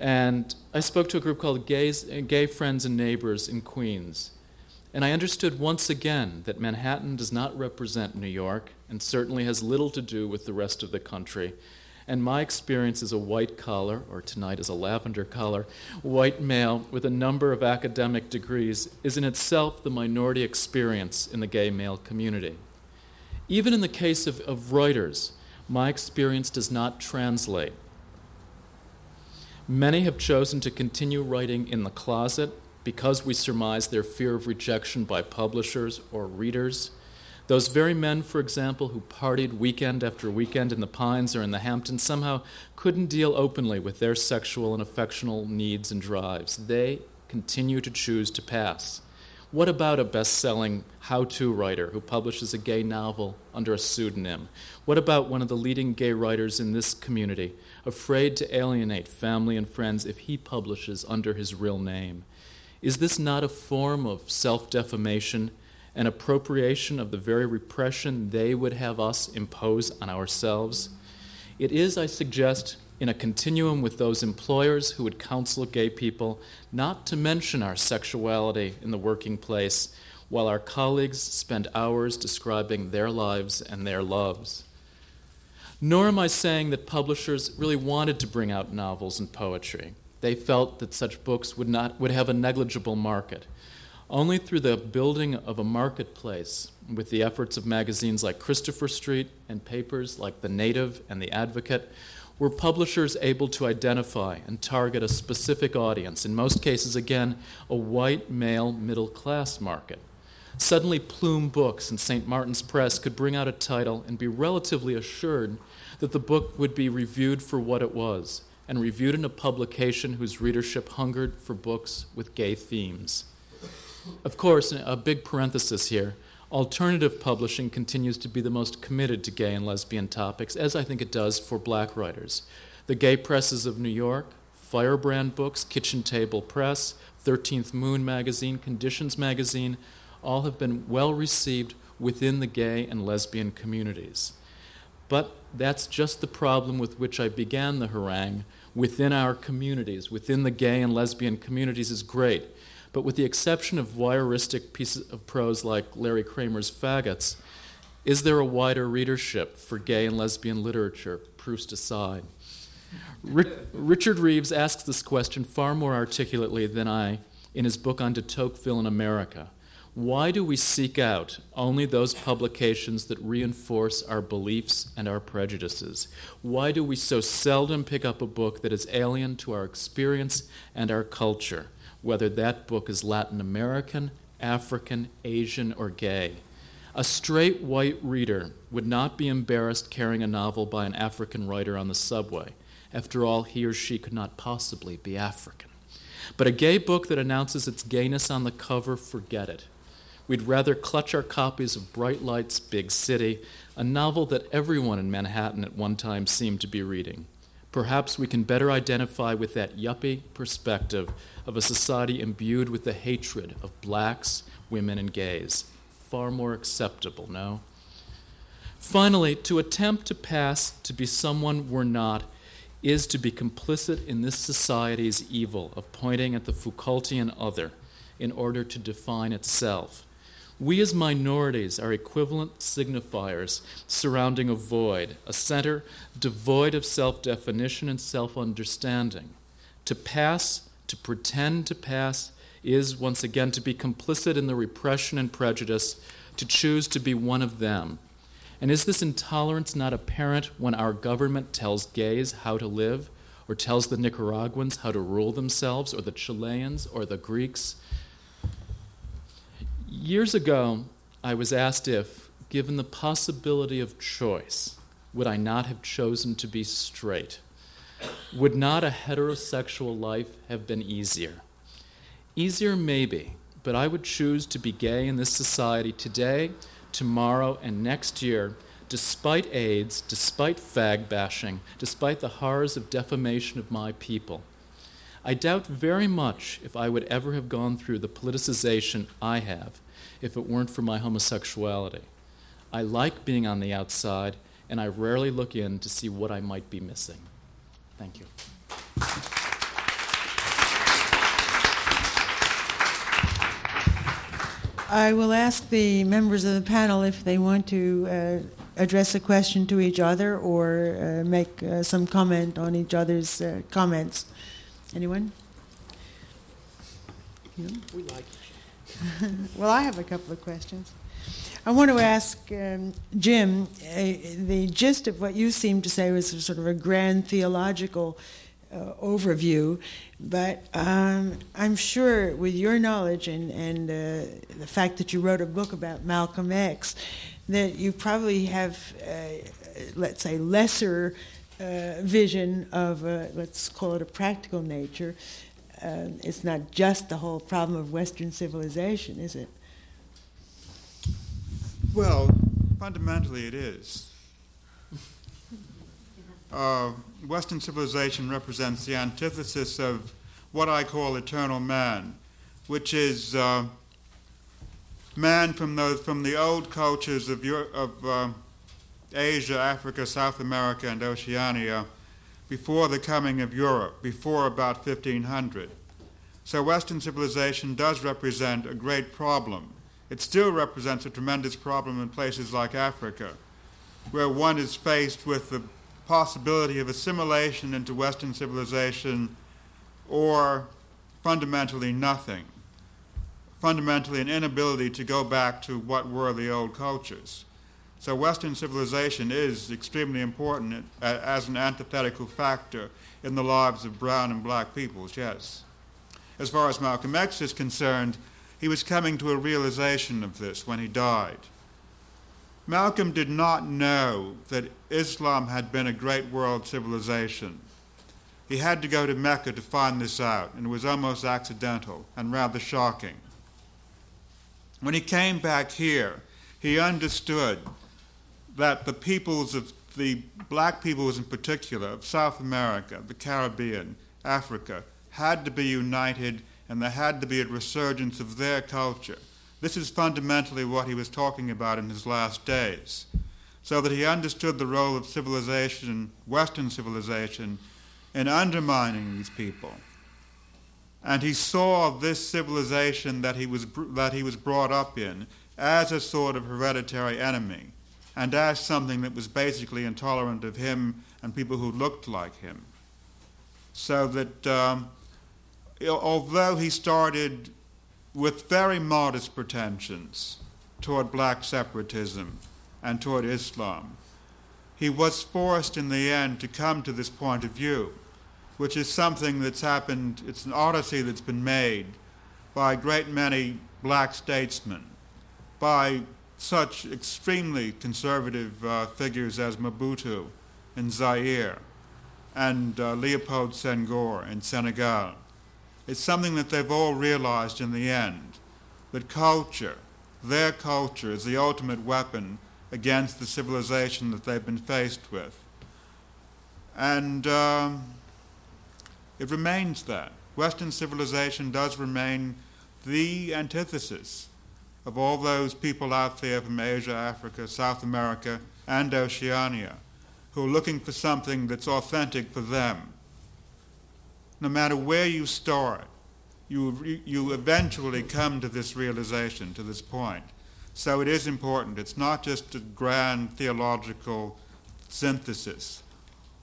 And I spoke to a group called Gays, Gay Friends and Neighbors in Queens. And I understood once again that Manhattan does not represent New York and certainly has little to do with the rest of the country. And my experience as a white collar, or tonight as a lavender collar, white male with a number of academic degrees is in itself the minority experience in the gay male community. Even in the case of, of writers, my experience does not translate. Many have chosen to continue writing in the closet because we surmise their fear of rejection by publishers or readers. Those very men, for example, who partied weekend after weekend in the Pines or in the Hamptons somehow couldn't deal openly with their sexual and affectional needs and drives. They continue to choose to pass. What about a best selling how to writer who publishes a gay novel under a pseudonym? What about one of the leading gay writers in this community, afraid to alienate family and friends if he publishes under his real name? Is this not a form of self defamation, an appropriation of the very repression they would have us impose on ourselves? It is, I suggest, in a continuum with those employers who would counsel gay people not to mention our sexuality in the working place while our colleagues spend hours describing their lives and their loves. Nor am I saying that publishers really wanted to bring out novels and poetry. They felt that such books would, not, would have a negligible market. Only through the building of a marketplace, with the efforts of magazines like Christopher Street and papers like The Native and The Advocate, were publishers able to identify and target a specific audience, in most cases, again, a white male middle class market. Suddenly, Plume Books and St. Martin's Press could bring out a title and be relatively assured that the book would be reviewed for what it was and reviewed in a publication whose readership hungered for books with gay themes. Of course, a big parenthesis here alternative publishing continues to be the most committed to gay and lesbian topics, as I think it does for black writers. The gay presses of New York, Firebrand Books, Kitchen Table Press, 13th Moon Magazine, Conditions Magazine, all have been well received within the gay and lesbian communities. But that's just the problem with which I began the harangue within our communities, within the gay and lesbian communities, is great. But with the exception of voyeuristic pieces of prose like Larry Kramer's Faggots, is there a wider readership for gay and lesbian literature, Proust aside? Richard Reeves asks this question far more articulately than I in his book on de Tocqueville in America. Why do we seek out only those publications that reinforce our beliefs and our prejudices? Why do we so seldom pick up a book that is alien to our experience and our culture, whether that book is Latin American, African, Asian, or gay? A straight white reader would not be embarrassed carrying a novel by an African writer on the subway. After all, he or she could not possibly be African. But a gay book that announces its gayness on the cover, forget it. We'd rather clutch our copies of Bright Lights, Big City, a novel that everyone in Manhattan at one time seemed to be reading. Perhaps we can better identify with that yuppie perspective of a society imbued with the hatred of blacks, women, and gays. Far more acceptable, no? Finally, to attempt to pass to be someone we're not is to be complicit in this society's evil of pointing at the Foucaultian other in order to define itself. We as minorities are equivalent signifiers surrounding a void, a center devoid of self definition and self understanding. To pass, to pretend to pass, is once again to be complicit in the repression and prejudice, to choose to be one of them. And is this intolerance not apparent when our government tells gays how to live, or tells the Nicaraguans how to rule themselves, or the Chileans, or the Greeks? Years ago, I was asked if, given the possibility of choice, would I not have chosen to be straight? Would not a heterosexual life have been easier? Easier, maybe, but I would choose to be gay in this society today, tomorrow, and next year, despite AIDS, despite fag bashing, despite the horrors of defamation of my people. I doubt very much if I would ever have gone through the politicization I have if it weren't for my homosexuality. I like being on the outside, and I rarely look in to see what I might be missing. Thank you. I will ask the members of the panel if they want to uh, address a question to each other or uh, make uh, some comment on each other's uh, comments. Anyone? We like well, I have a couple of questions. I want to ask um, Jim uh, the gist of what you seemed to say was sort of a grand theological uh, overview, but um, I'm sure with your knowledge and, and uh, the fact that you wrote a book about Malcolm X, that you probably have, uh, let's say, lesser uh, vision of, let's call it a practical nature. Uh, it's not just the whole problem of Western civilization, is it? Well, fundamentally, it is. Uh, Western civilization represents the antithesis of what I call eternal man, which is uh, man from the, from the old cultures of, Europe, of uh, Asia, Africa, South America, and Oceania before the coming of Europe, before about 1500. So Western civilization does represent a great problem. It still represents a tremendous problem in places like Africa, where one is faced with the possibility of assimilation into Western civilization or fundamentally nothing, fundamentally an inability to go back to what were the old cultures. So Western civilization is extremely important as an antithetical factor in the lives of brown and black peoples, yes. As far as Malcolm X is concerned, he was coming to a realization of this when he died. Malcolm did not know that Islam had been a great world civilization. He had to go to Mecca to find this out, and it was almost accidental and rather shocking. When he came back here, he understood that the peoples of the black peoples in particular of South America, the Caribbean, Africa, had to be united and there had to be a resurgence of their culture. This is fundamentally what he was talking about in his last days. So that he understood the role of civilization, Western civilization, in undermining these people. And he saw this civilization that he was, that he was brought up in as a sort of hereditary enemy and as something that was basically intolerant of him and people who looked like him. So that um, although he started with very modest pretensions toward black separatism and toward Islam, he was forced in the end to come to this point of view, which is something that's happened, it's an odyssey that's been made by a great many black statesmen, by such extremely conservative uh, figures as Mobutu in Zaire and uh, Leopold Senghor in Senegal it's something that they've all realized in the end that culture their culture is the ultimate weapon against the civilization that they've been faced with. And um, it remains that. Western civilization does remain the antithesis of all those people out there from Asia, Africa, South America, and Oceania who are looking for something that's authentic for them. No matter where you start, you, you eventually come to this realization, to this point. So it is important. It's not just a grand theological synthesis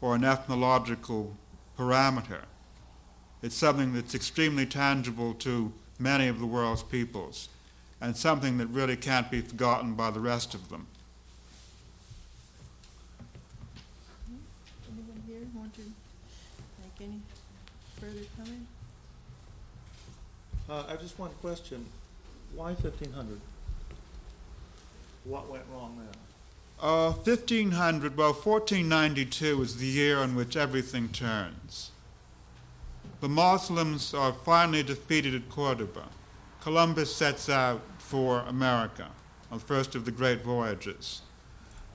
or an ethnological parameter. It's something that's extremely tangible to many of the world's peoples and something that really can't be forgotten by the rest of them. Anyone here want to make any further comment? Uh, I have just one question. Why fifteen hundred? What went wrong there? Uh, 1500, well, 1492 is the year on which everything turns. The Muslims are finally defeated at Cordoba. Columbus sets out for America on the first of the great voyages.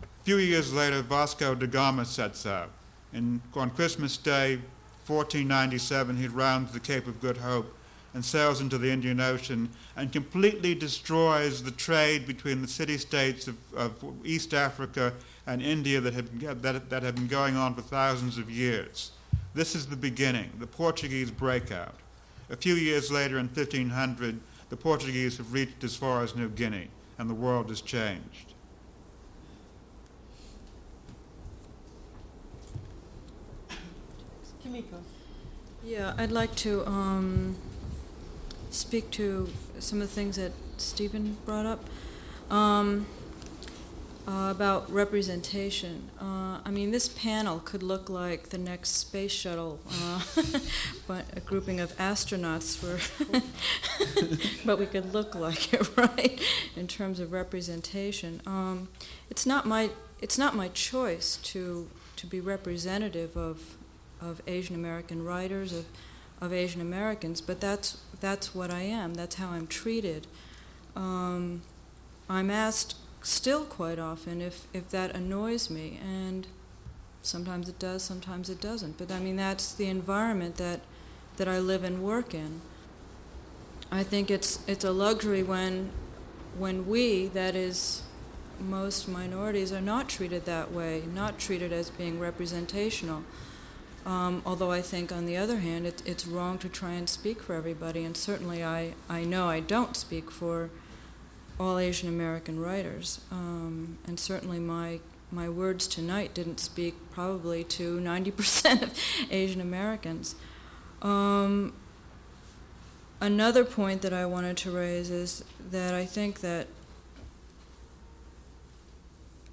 A few years later, Vasco da Gama sets out. And on Christmas Day, 1497, he rounds the Cape of Good Hope and sails into the Indian Ocean and completely destroys the trade between the city states of, of East Africa and India that had, that, that had been going on for thousands of years. This is the beginning, the Portuguese breakout. A few years later, in 1500, the Portuguese have reached as far as New Guinea, and the world has changed. Kimiko. Yeah, I'd like to um, speak to some of the things that Stephen brought up um, uh, about representation. Uh, I mean, this panel could look like the next space shuttle, uh, but a grouping of astronauts were. but we could look like it, right, in terms of representation. Um, it's not my it's not my choice to to be representative of of Asian American writers of of Asian Americans, but that's that's what I am. That's how I'm treated. Um, I'm asked still quite often if, if that annoys me, and sometimes it does, sometimes it doesn't. But I mean, that's the environment that, that I live and work in. I think it's, it's a luxury when, when we, that is, most minorities, are not treated that way, not treated as being representational. Um, although I think, on the other hand, it, it's wrong to try and speak for everybody, and certainly I, I know I don't speak for all Asian American writers, um, and certainly my my words tonight didn't speak probably to 90% of Asian Americans. Um, another point that I wanted to raise is that I think that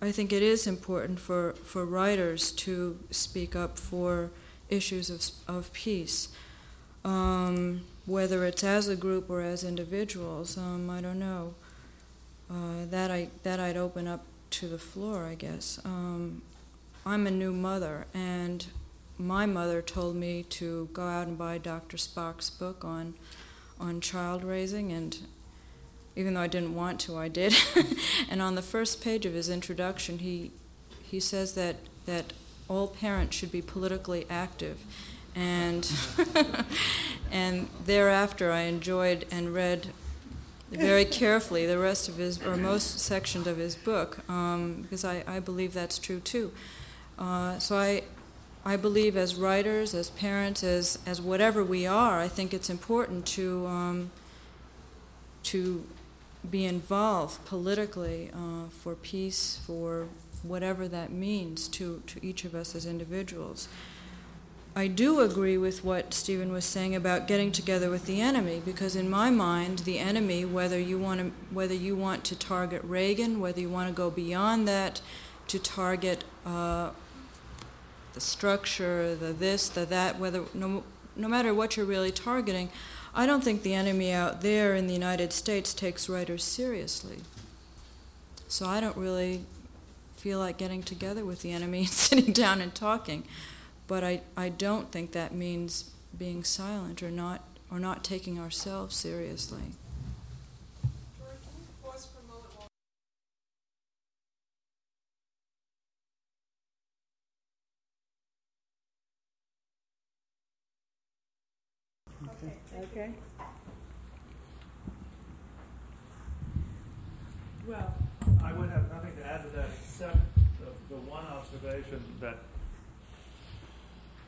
I think it is important for, for writers to speak up for issues of, of peace, um, whether it's as a group or as individuals. Um, I don't know. Uh, that I that I'd open up to the floor, I guess. Um, I'm a new mother, and my mother told me to go out and buy Dr. Spock's book on on child raising, and even though I didn't want to, I did. and on the first page of his introduction, he he says that that all parents should be politically active, and and thereafter I enjoyed and read very carefully the rest of his, or most sections of his book, um, because I, I believe that's true too. Uh, so I, I believe as writers, as parents, as, as whatever we are, I think it's important to, um, to be involved politically uh, for peace, for whatever that means to, to each of us as individuals. I do agree with what Stephen was saying about getting together with the enemy, because in my mind, the enemy, whether you want to, whether you want to target Reagan, whether you want to go beyond that to target uh, the structure, the this, the that, whether no, no matter what you're really targeting, I don't think the enemy out there in the United States takes writers seriously. So I don't really feel like getting together with the enemy and sitting down and talking. But I, I don't think that means being silent or not or not taking ourselves seriously. George, can you pause for a Okay. Well, I would have nothing to add to that except the, the one observation that,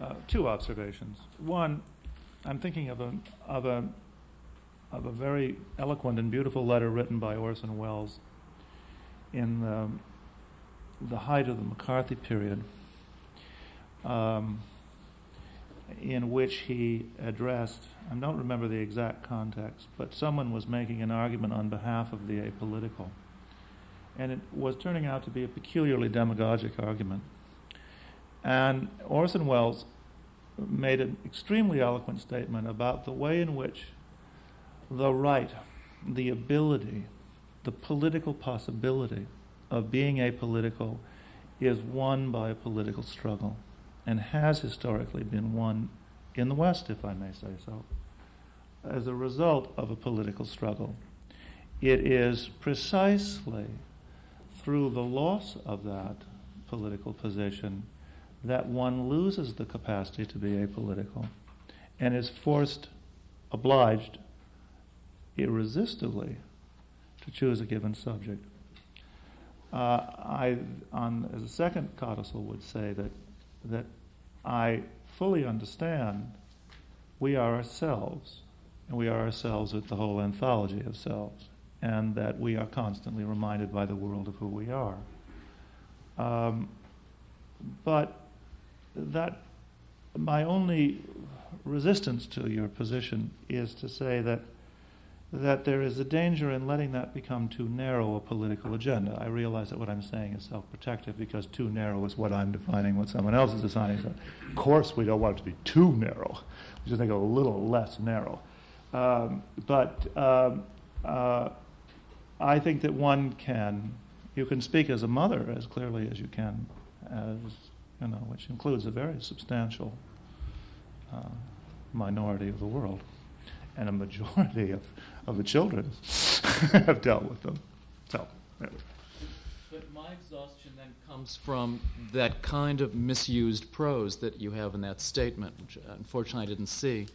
uh, two observations. One, I'm thinking of a, of a, of a very eloquent and beautiful letter written by Orson Welles in the, the height of the McCarthy period, um, in which he addressed, I don't remember the exact context, but someone was making an argument on behalf of the apolitical. And it was turning out to be a peculiarly demagogic argument. And Orson Welles made an extremely eloquent statement about the way in which the right, the ability, the political possibility of being apolitical is won by a political struggle and has historically been won in the West, if I may say so, as a result of a political struggle. It is precisely through the loss of that political position that one loses the capacity to be apolitical and is forced, obliged, irresistibly to choose a given subject. Uh, I, on, a second codicil, would say that, that I fully understand we are ourselves, and we are ourselves with the whole anthology of selves, and that we are constantly reminded by the world of who we are. Um, but that my only resistance to your position is to say that that there is a danger in letting that become too narrow a political agenda. I realize that what I'm saying is self-protective because too narrow is what I'm defining, what someone else is defining. So of course, we don't want it to be too narrow. We just it a little less narrow. Um, but um, uh, I think that one can, you can speak as a mother as clearly as you can, as you know, which includes a very substantial uh, minority of the world and a majority of, of the children have dealt with them. So, anyway. But my exhaustion then comes from that kind of misused prose that you have in that statement, which unfortunately I didn't see.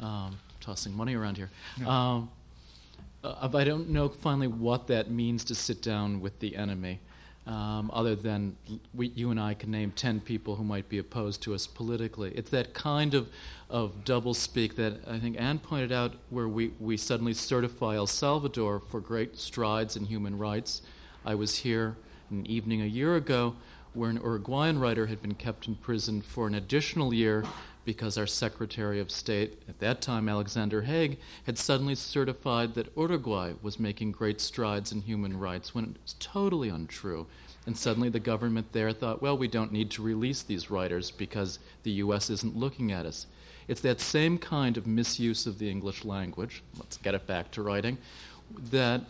Um, tossing money around here. Um, uh, I don't know finally what that means to sit down with the enemy um, other than we, you and I can name 10 people who might be opposed to us politically. It's that kind of, of doublespeak that I think Anne pointed out, where we, we suddenly certify El Salvador for great strides in human rights. I was here an evening a year ago where an Uruguayan writer had been kept in prison for an additional year because our Secretary of State, at that time Alexander Haig, had suddenly certified that Uruguay was making great strides in human rights when it was totally untrue. And suddenly the government there thought, well, we don't need to release these writers because the U.S. isn't looking at us. It's that same kind of misuse of the English language, let's get it back to writing, that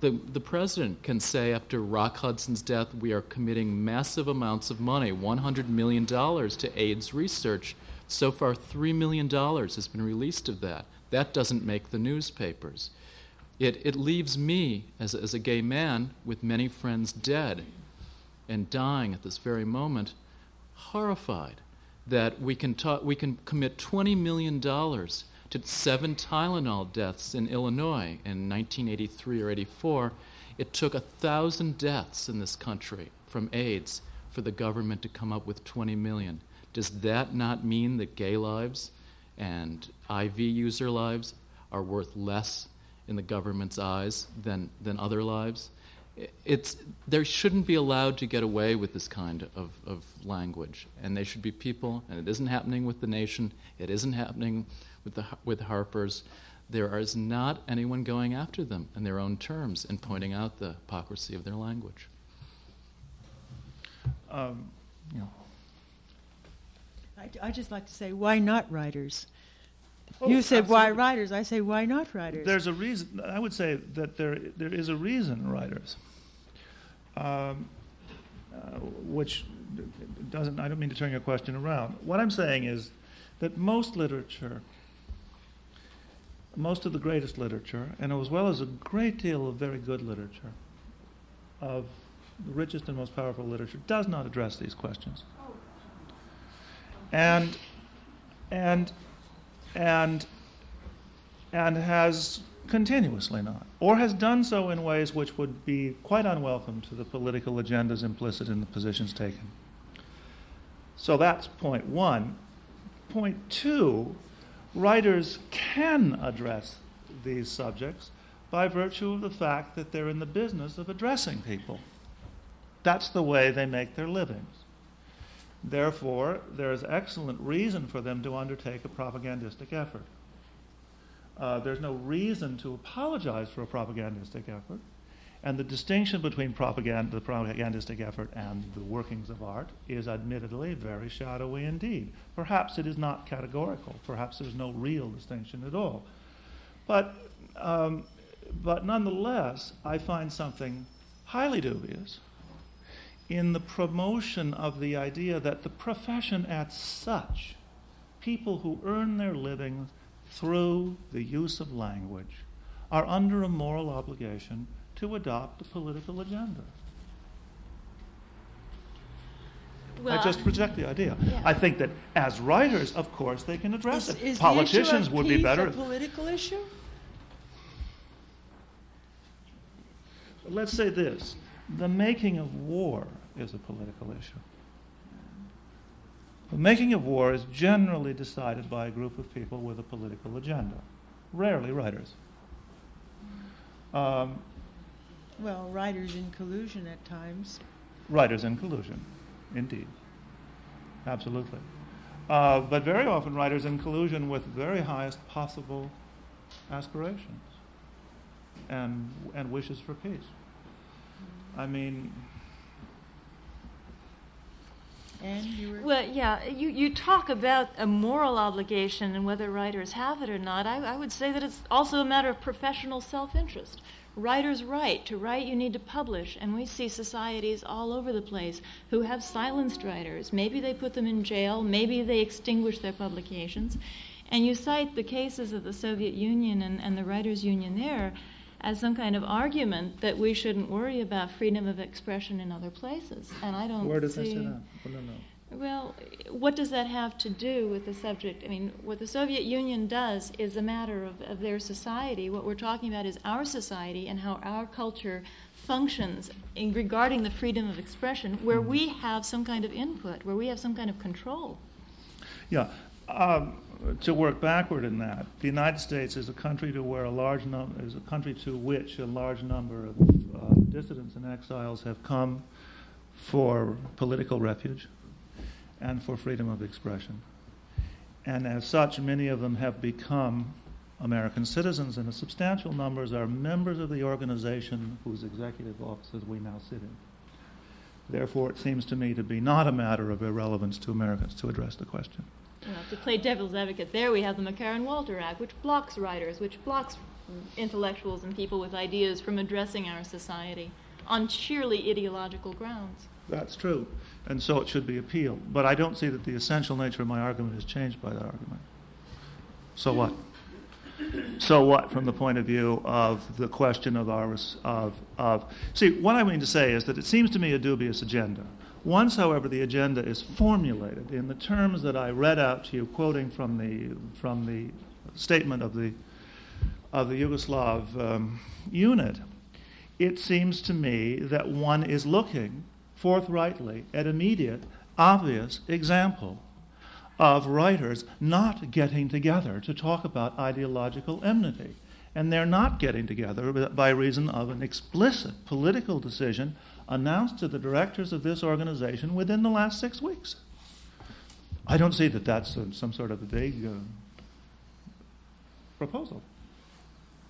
the, the president can say after Rock Hudson's death, we are committing massive amounts of money, $100 million to AIDS research. So far, $3 million has been released of that. That doesn't make the newspapers. It, it leaves me, as, as a gay man, with many friends dead and dying at this very moment, horrified that we can, ta- we can commit $20 million to seven Tylenol deaths in Illinois in 1983 or 84. It took a thousand deaths in this country from AIDS for the government to come up with 20 million. Does that not mean that gay lives and IV user lives are worth less in the government's eyes than, than other lives? It's, they shouldn't be allowed to get away with this kind of, of language. And they should be people, and it isn't happening with the nation, it isn't happening with, the, with Harper's. There is not anyone going after them in their own terms and pointing out the hypocrisy of their language. Um, you know, I, I just like to say, why not writers? Oh, you said why writers. I say why not writers? There's a reason. I would say that there there is a reason, writers. Um, uh, which doesn't. I don't mean to turn your question around. What I'm saying is that most literature, most of the greatest literature, and as well as a great deal of very good literature, of the richest and most powerful literature, does not address these questions. And and and and has continuously not, or has done so in ways which would be quite unwelcome to the political agendas implicit in the positions taken. So that's point one. Point two writers can address these subjects by virtue of the fact that they're in the business of addressing people. That's the way they make their livings. Therefore, there is excellent reason for them to undertake a propagandistic effort. Uh, there's no reason to apologize for a propagandistic effort. And the distinction between propaganda, the propagandistic effort and the workings of art is admittedly very shadowy indeed. Perhaps it is not categorical. Perhaps there's no real distinction at all. But, um, but nonetheless, I find something highly dubious in the promotion of the idea that the profession as such, people who earn their living through the use of language, are under a moral obligation to adopt a political agenda. Well, I just reject the idea. Yeah. I think that as writers, of course, they can address Is, it. is Politicians the issue of would be better. a political issue? Let's say this the making of war is a political issue. The making of war is generally decided by a group of people with a political agenda, rarely writers. Um, Well, writers in collusion at times. writers in collusion, indeed. Absolutely. Uh, but very often, writers in collusion with very highest possible aspirations and, and wishes for peace. I mean, were. Well, yeah, you, you talk about a moral obligation and whether writers have it or not. I, I would say that it's also a matter of professional self interest. Writers write. To write, you need to publish. And we see societies all over the place who have silenced writers. Maybe they put them in jail, maybe they extinguish their publications. And you cite the cases of the Soviet Union and, and the Writers' Union there as some kind of argument that we shouldn't worry about freedom of expression in other places. And I don't where does see. that say that? Well, no, no. Well, what does that have to do with the subject? I mean, what the Soviet Union does is a matter of, of their society. What we're talking about is our society and how our culture functions in regarding the freedom of expression, where we have some kind of input, where we have some kind of control. Yeah. Um, to work backward in that, the United States is a country to where a large is a country to which a large number of uh, dissidents and exiles have come for political refuge and for freedom of expression. And as such, many of them have become American citizens, and a substantial numbers are members of the organization whose executive offices we now sit in. Therefore, it seems to me to be not a matter of irrelevance to Americans to address the question. Well, to play devil's advocate, there we have the McCarran-Walter Act, which blocks writers, which blocks intellectuals and people with ideas from addressing our society on sheerly ideological grounds. That's true, and so it should be appealed. But I don't see that the essential nature of my argument is changed by that argument. So what? So what, from the point of view of the question of our of of see, what I mean to say is that it seems to me a dubious agenda. Once, however, the agenda is formulated in the terms that I read out to you, quoting from the from the statement of the of the Yugoslav um, unit, it seems to me that one is looking forthrightly at an immediate, obvious example of writers not getting together to talk about ideological enmity. And they're not getting together by reason of an explicit political decision announced to the directors of this organization within the last six weeks. I don't see that that's a, some sort of a vague uh, proposal.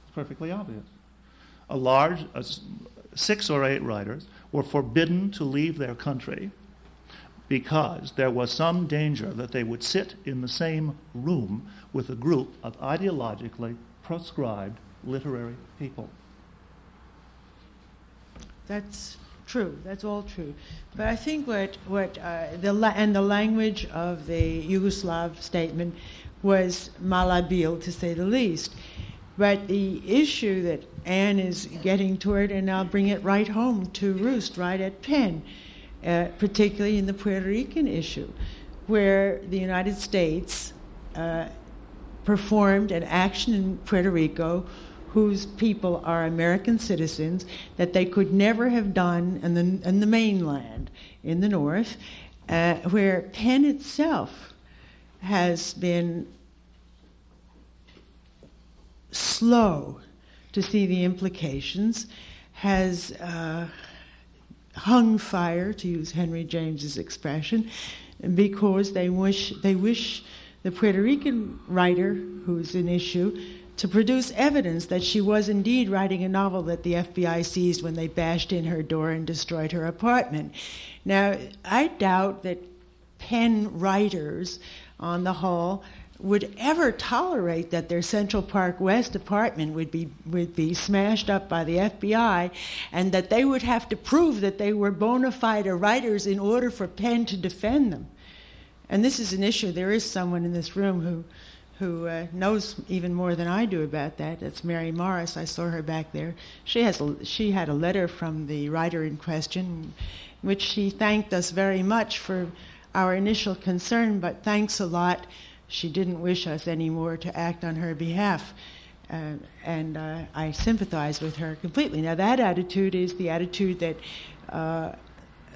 It's perfectly obvious. A large, six or eight writers were forbidden to leave their country because there was some danger that they would sit in the same room with a group of ideologically proscribed literary people. That's true. That's all true. But I think what what uh, the la- and the language of the Yugoslav statement was malhabil to say the least. But the issue that Anne is getting toward, and I'll bring it right home to roost, right at PEN, uh, particularly in the Puerto Rican issue, where the United States uh, performed an action in Puerto Rico whose people are American citizens that they could never have done in the, in the mainland in the north, uh, where PEN itself has been slow to see the implications, has uh, hung fire, to use Henry James's expression, because they wish they wish the Puerto Rican writer, who's an issue, to produce evidence that she was indeed writing a novel that the FBI seized when they bashed in her door and destroyed her apartment. Now, I doubt that PEN writers, on the whole, would ever tolerate that their Central Park West apartment would be would be smashed up by the FBI, and that they would have to prove that they were bona fide writers in order for PEN to defend them. And this is an issue. There is someone in this room who who uh, knows even more than I do about that. That's Mary Morris. I saw her back there. She has a, she had a letter from the writer in question, which she thanked us very much for our initial concern, but thanks a lot she didn't wish us anymore to act on her behalf. Uh, and uh, I sympathize with her completely. Now, that attitude is the attitude that uh,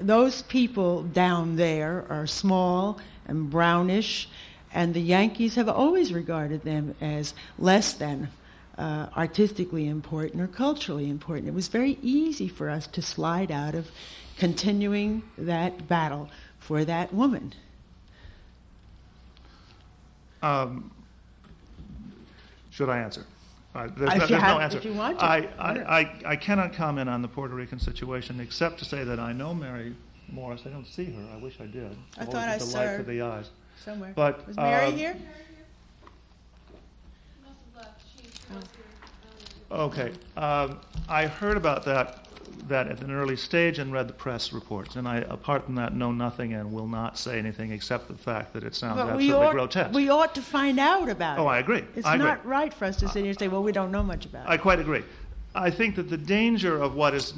those people down there are small and brownish, and the Yankees have always regarded them as less than uh, artistically important or culturally important. It was very easy for us to slide out of continuing that battle for that woman. Um, should I answer? Uh, there's, no, there's have- no answer. if you want to. I, I, I, I cannot comment on the Puerto Rican situation except to say that I know Mary Morris. I don't see her. I wish I did. I Always thought I saw her. the eyes. Somewhere. But, was Mary um, here? She must have left. She, she was here earlier. Okay. Um, I heard about that that at an early stage and read the press reports, and I, apart from that, know nothing and will not say anything except the fact that it sounds But absolutely ought, grotesque. we ought to find out about it. Oh, I agree. It's I agree. not right for us to sit here and say, well, we don't know much about I it. I quite agree. I think that the danger of what is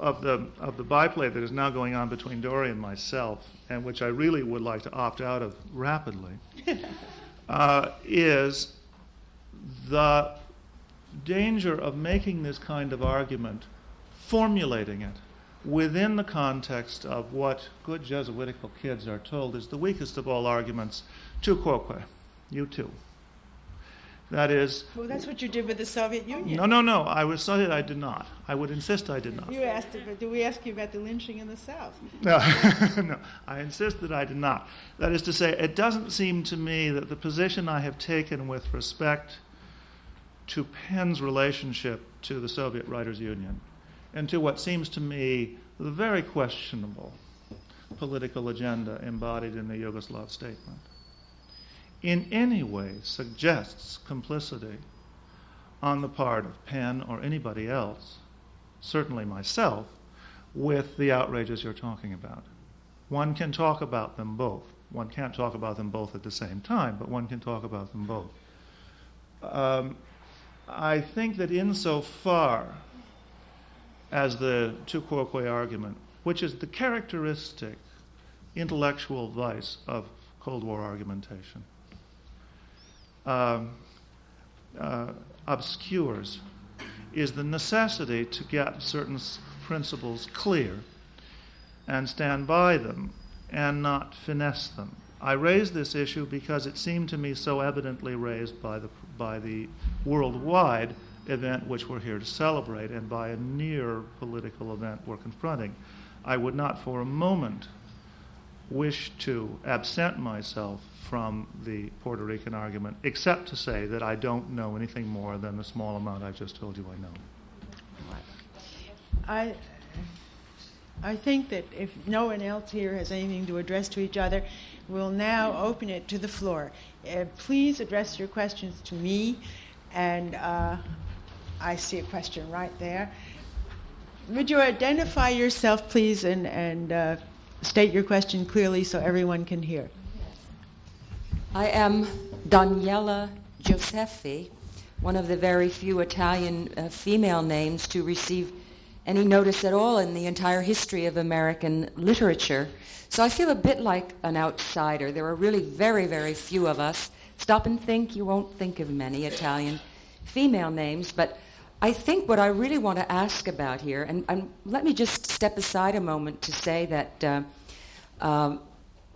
of the of the byplay that is now going on between Dore and myself, and which I really would like to opt out of rapidly, uh, is the danger of making this kind of argument, formulating it within the context of what good Jesuitical kids are told is the weakest of all arguments. Tu quoque, you too. That is, Well, that's what you did with the Soviet Union. no, no, no. I was sorry I did not. I would insist I did not. You asked, but did we ask you about the lynching in the South? No, no. I insist that I did not. That is to say, it doesn't seem to me that the position I have taken with respect to PEN's relationship to the Soviet Writers' Union and to what seems to me the very questionable political agenda embodied in the Yugoslav statement in any way suggests complicity on the part of PEN or anybody else, certainly myself, with the outrages you're talking about. One can talk about them both. One can't talk about them both at the same time, but one can talk about them both. Um, I think that insofar as the tu quoque argument, which is the characteristic intellectual vice of Cold War argumentation, um, uh, obscures is the necessity to get certain principles clear and stand by them and not finesse them. I raise this issue because it seemed to me so evidently raised by the, by the worldwide event which we're here to celebrate and by a near political event we're confronting. I would not for a moment wish to absent myself from the Puerto Rican argument, except to say that I don't know anything more than the small amount I've just told you I know. I, I think that if no one else here has anything to address to each other, we'll now open it to the floor. Uh, please address your questions to me, and uh, I see a question right there. Would you identify yourself, please, and, and uh, state your question clearly so everyone can hear? I am Daniela Gioseffi, one of the very few Italian uh, female names to receive any notice at all in the entire history of American literature. So I feel a bit like an outsider. There are really very, very few of us. Stop and think, you won't think of many Italian female names, but I think what I really want to ask about here, and, and let me just step aside a moment to say that uh, um,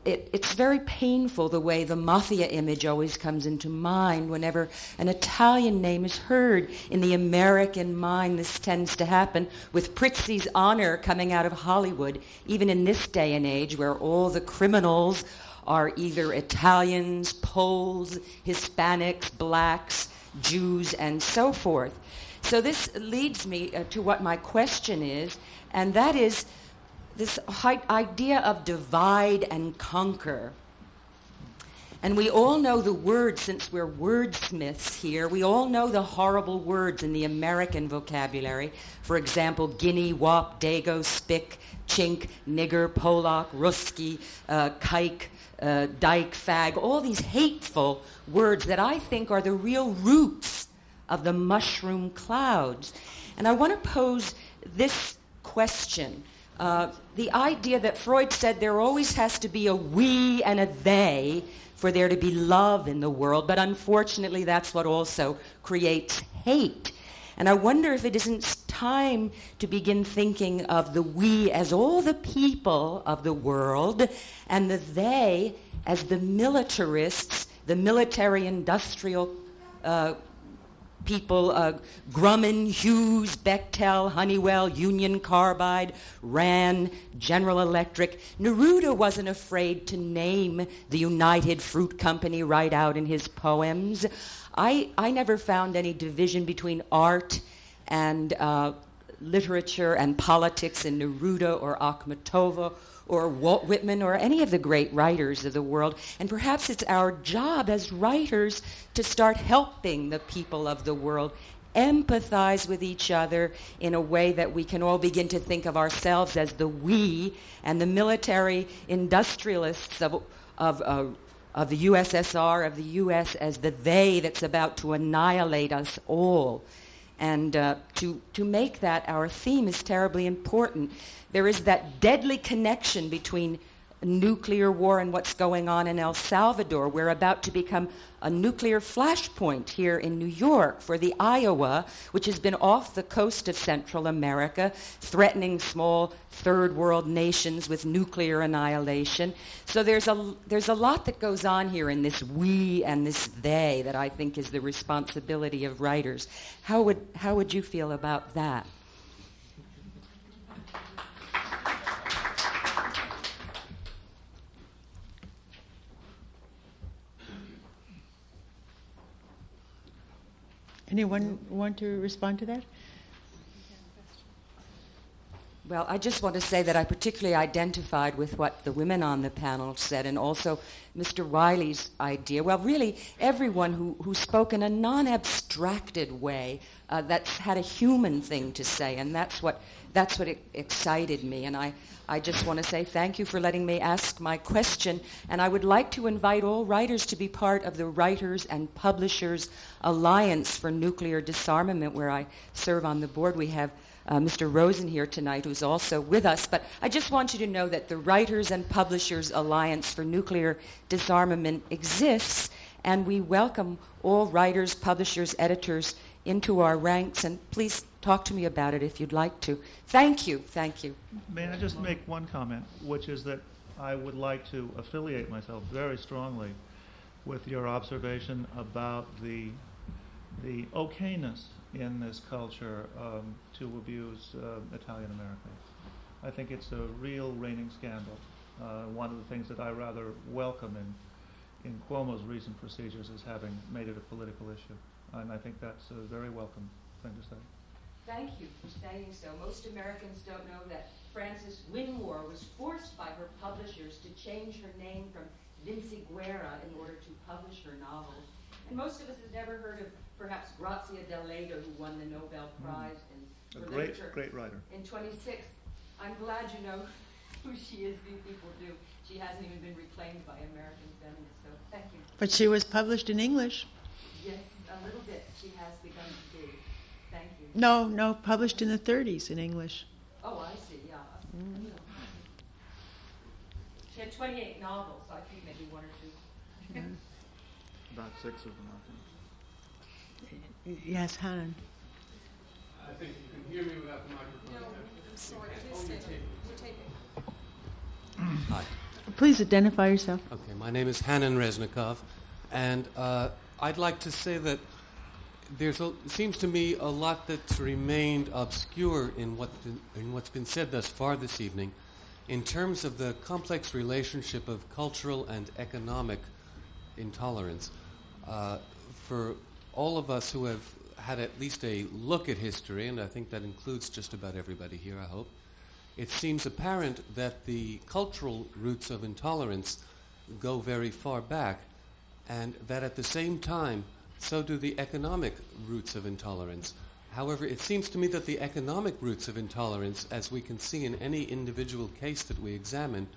it, it's very painful the way the mafia image always comes into mind whenever an Italian name is heard. In the American mind, this tends to happen with Prizzi's honor coming out of Hollywood, even in this day and age where all the criminals are either Italians, Poles, Hispanics, blacks, Jews, and so forth. So this leads me uh, to what my question is, and that is this idea of divide and conquer. And we all know the words, since we're wordsmiths here, we all know the horrible words in the American vocabulary. For example, guinea, wop, dago, spick, chink, nigger, polak, ruski, uh, kike, uh, dyke, fag, all these hateful words that I think are the real roots of the mushroom clouds. And I want to pose this question. Uh, the idea that Freud said there always has to be a we and a they for there to be love in the world, but unfortunately, that's what also creates hate. And I wonder if it isn't time to begin thinking of the we as all the people of the world and the they as the militarists, the military industrial uh, people, uh, Grumman, Hughes, Bechtel, Honeywell, Union Carbide, RAND, General Electric. Neruda wasn't afraid to name the United Fruit Company right out in his poems. I, I never found any division between art and uh, literature and politics in Neruda or Akhmatova or Walt Whitman or any of the great writers of the world. And perhaps it's our job as writers to start helping the people of the world empathize with each other in a way that we can all begin to think of ourselves as the we and the military industrialists of, of, uh, of the USSR, of the US, as the they that's about to annihilate us all. And uh, to, to make that our theme is terribly important. There is that deadly connection between nuclear war and what's going on in El Salvador. We're about to become a nuclear flashpoint here in New York for the Iowa, which has been off the coast of Central America, threatening small third world nations with nuclear annihilation. So there's a, there's a lot that goes on here in this we and this they that I think is the responsibility of writers. How would, how would you feel about that? Anyone want to respond to that? Well, I just want to say that I particularly identified with what the women on the panel said and also Mr. Wiley's idea. Well, really, everyone who, who spoke in a non abstracted way uh, that's had a human thing to say, and that's what, that's what excited me. And I, I just want to say thank you for letting me ask my question. And I would like to invite all writers to be part of the Writers and Publishers Alliance for Nuclear Disarmament, where I serve on the board. We have uh, Mr. Rosen here tonight, who's also with us. But I just want you to know that the Writers and Publishers Alliance for Nuclear Disarmament exists, and we welcome all writers, publishers, editors into our ranks. And please talk to me about it if you'd like to. Thank you. Thank you. May I just make one comment, which is that I would like to affiliate myself very strongly with your observation about the the okayness in this culture um, to abuse uh, Italian Americans. I think it's a real reigning scandal. Uh, one of the things that I rather welcome in, in Cuomo's recent procedures is having made it a political issue. And I think that's a very welcome thing to say. Thank you for saying so. Most Americans don't know that Frances Winwar was forced by her publishers to change her name from Vinciguerra in order to publish her novels. And most of us have never heard of perhaps Grazia Deledda, who won the Nobel mm. Prize mm. in a great, great writer. In 26. I'm glad you know who she is. Few people do. She hasn't even been reclaimed by American feminists. So thank you. But she was published in English. Yes, a little bit. She has begun to do. Thank you. No, no, published in the 30s in English. Oh, I see, yeah. She had 28 novels, so I think maybe one or two. About six of them, I think. Yes, Hanon. I think you can hear me without the microphone. No, Hi. Please identify yourself. Okay, my name is Hanon Reznikov, and uh, I'd like to say that there's a, seems to me a lot that's remained obscure in, what, in what's been said thus far this evening in terms of the complex relationship of cultural and economic intolerance. Uh, for all of us who have had at least a look at history, and I think that includes just about everybody here, I hope, it seems apparent that the cultural roots of intolerance go very far back, and that at the same time, so do the economic roots of intolerance. However, it seems to me that the economic roots of intolerance, as we can see in any individual case that we examine,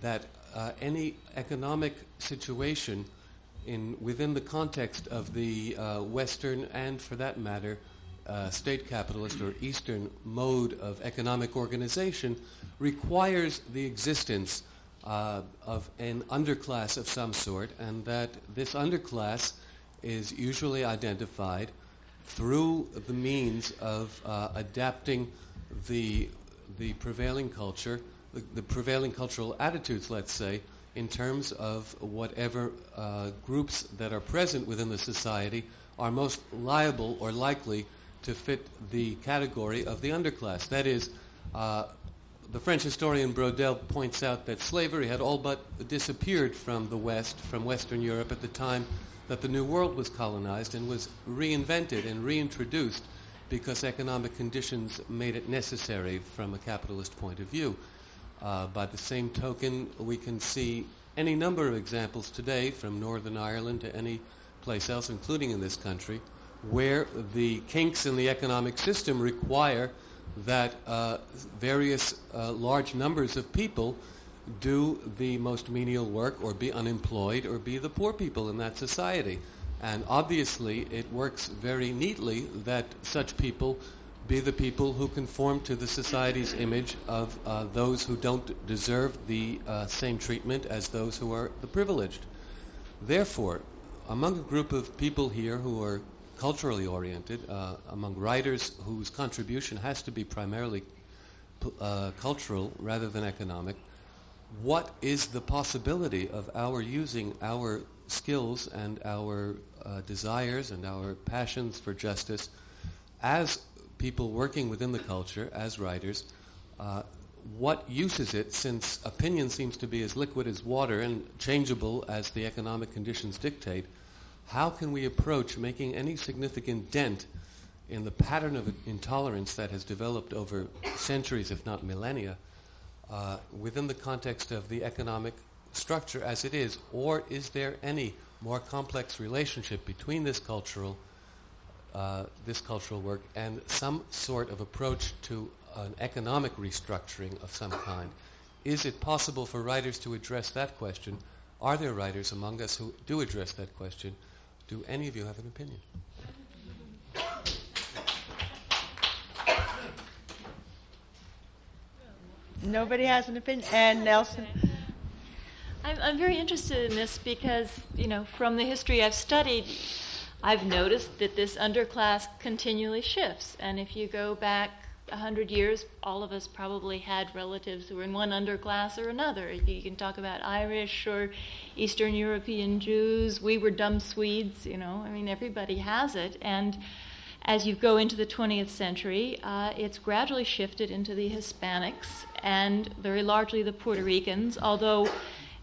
that uh, any economic situation in, within the context of the uh, Western and, for that matter, uh, state capitalist or Eastern mode of economic organization requires the existence uh, of an underclass of some sort, and that this underclass is usually identified through the means of uh, adapting the, the prevailing culture, the, the, prevailing cultural attitudes, let's say, in terms of whatever uh, groups that are present within the society are most liable or likely to fit the category of the underclass. That is, uh, the French historian Braudel points out that slavery had all but disappeared from the West, from Western Europe at the time that the New World was colonized and was reinvented and reintroduced because economic conditions made it necessary from a capitalist point of view. Uh, by the same token, we can see any number of examples today from Northern Ireland to any place else, including in this country, where the kinks in the economic system require that uh, various uh, large numbers of people do the most menial work or be unemployed or be the poor people in that society. And obviously, it works very neatly that such people be the people who conform to the society's image of uh, those who don't deserve the uh, same treatment as those who are the privileged. Therefore, among a group of people here who are culturally oriented, uh, among writers whose contribution has to be primarily uh, cultural rather than economic, what is the possibility of our using our skills and our uh, desires and our passions for justice as people working within the culture, as writers, uh, what use is it since opinion seems to be as liquid as water and changeable as the economic conditions dictate? How can we approach making any significant dent in the pattern of intolerance that has developed over centuries, if not millennia? Uh, within the context of the economic structure as it is, or is there any more complex relationship between this cultural uh, this cultural work and some sort of approach to an economic restructuring of some kind? Is it possible for writers to address that question? Are there writers among us who do address that question? Do any of you have an opinion? Nobody has an opinion. Anne Nelson? I'm, I'm very interested in this because, you know, from the history I've studied, I've noticed that this underclass continually shifts. And if you go back a hundred years, all of us probably had relatives who were in one underclass or another. You can talk about Irish or Eastern European Jews. We were dumb Swedes, you know. I mean, everybody has it. And as you go into the 20th century, uh, it's gradually shifted into the Hispanics and very largely the Puerto Ricans, although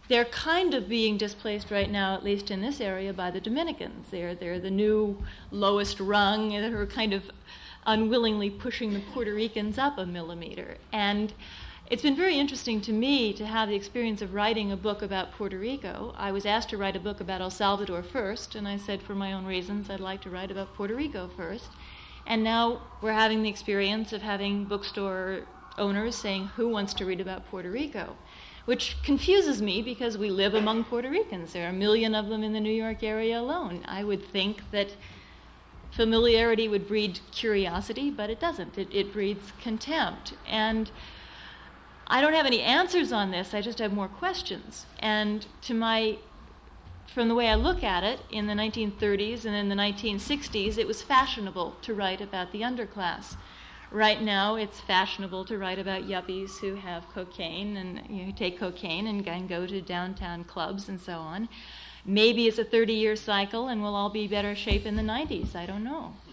they're kind of being displaced right now, at least in this area, by the Dominicans. They're, they're the new lowest rung that are kind of unwillingly pushing the Puerto Ricans up a millimeter. And it's been very interesting to me to have the experience of writing a book about Puerto Rico. I was asked to write a book about El Salvador first, and I said, for my own reasons, I'd like to write about Puerto Rico first. And now we're having the experience of having bookstore owners saying, Who wants to read about Puerto Rico? Which confuses me because we live among Puerto Ricans. There are a million of them in the New York area alone. I would think that familiarity would breed curiosity, but it doesn't. It, it breeds contempt. And I don't have any answers on this, I just have more questions. And to my from the way I look at it, in the 1930s and in the 1960s, it was fashionable to write about the underclass. Right now, it's fashionable to write about yuppies who have cocaine and you know, take cocaine and, and go to downtown clubs and so on. Maybe it's a 30 year cycle and we'll all be better shape in the 90s. I don't know.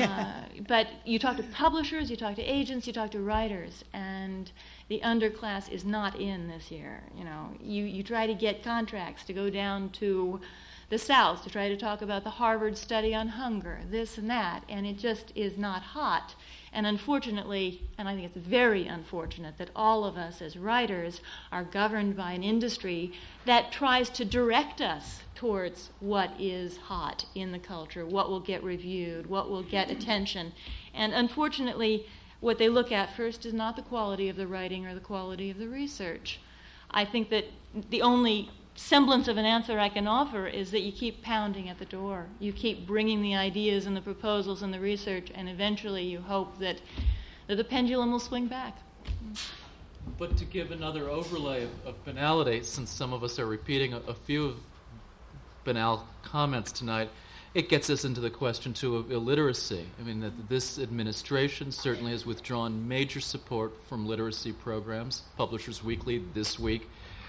Uh, but you talk to publishers, you talk to agents, you talk to writers, and the underclass is not in this year. You know, you, you try to get contracts to go down to the South to try to talk about the Harvard study on hunger, this and that, and it just is not hot. And unfortunately, and I think it's very unfortunate, that all of us as writers are governed by an industry that tries to direct us towards what is hot in the culture, what will get reviewed, what will get attention. And unfortunately, what they look at first is not the quality of the writing or the quality of the research. I think that the only semblance of an answer I can offer is that you keep pounding at the door. You keep bringing the ideas and the proposals and the research, and eventually you hope that, that the pendulum will swing back. But to give another overlay of, of banality, since some of us are repeating a, a few of banal comments tonight, it gets us into the question too of illiteracy. I mean, that this administration certainly has withdrawn major support from literacy programs. Publishers Weekly this week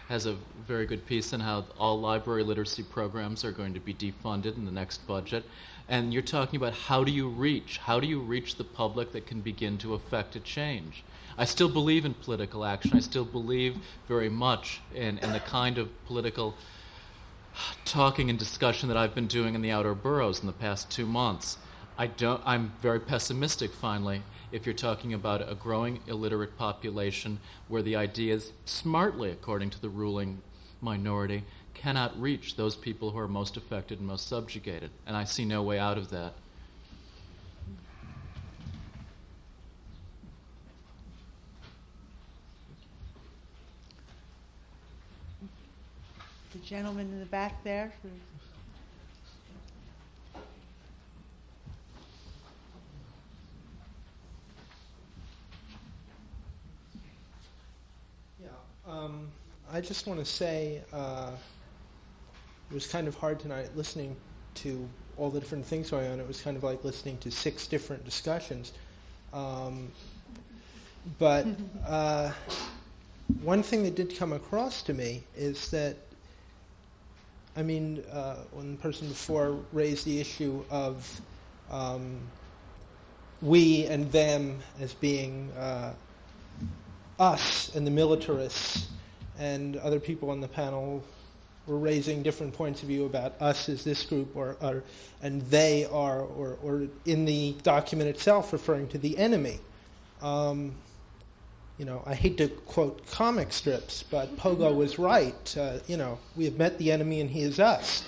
has a very good piece on how all library literacy programs are going to be defunded in the next budget. And you're talking about how do you reach? How do you reach the public that can begin to affect a change? I still believe in political action. I still believe very much in, in the kind of political talking and discussion that I've been doing in the outer boroughs in the past two months. I don't, I'm very pessimistic, finally, if you're talking about a growing illiterate population where the ideas, smartly according to the ruling minority, cannot reach those people who are most affected and most subjugated. And I see no way out of that. The gentleman in the back there. Yeah, um, I just want to say uh, it was kind of hard tonight listening to all the different things going on. It was kind of like listening to six different discussions. Um, but uh, one thing that did come across to me is that, I mean, uh, when the person before raised the issue of um, we and them as being uh, us and the militarists and other people on the panel were raising different points of view about us as this group or, or and they are or, or in the document itself referring to the enemy. Um, you know, I hate to quote comic strips, but Pogo was right. Uh, you know, we have met the enemy and he is us.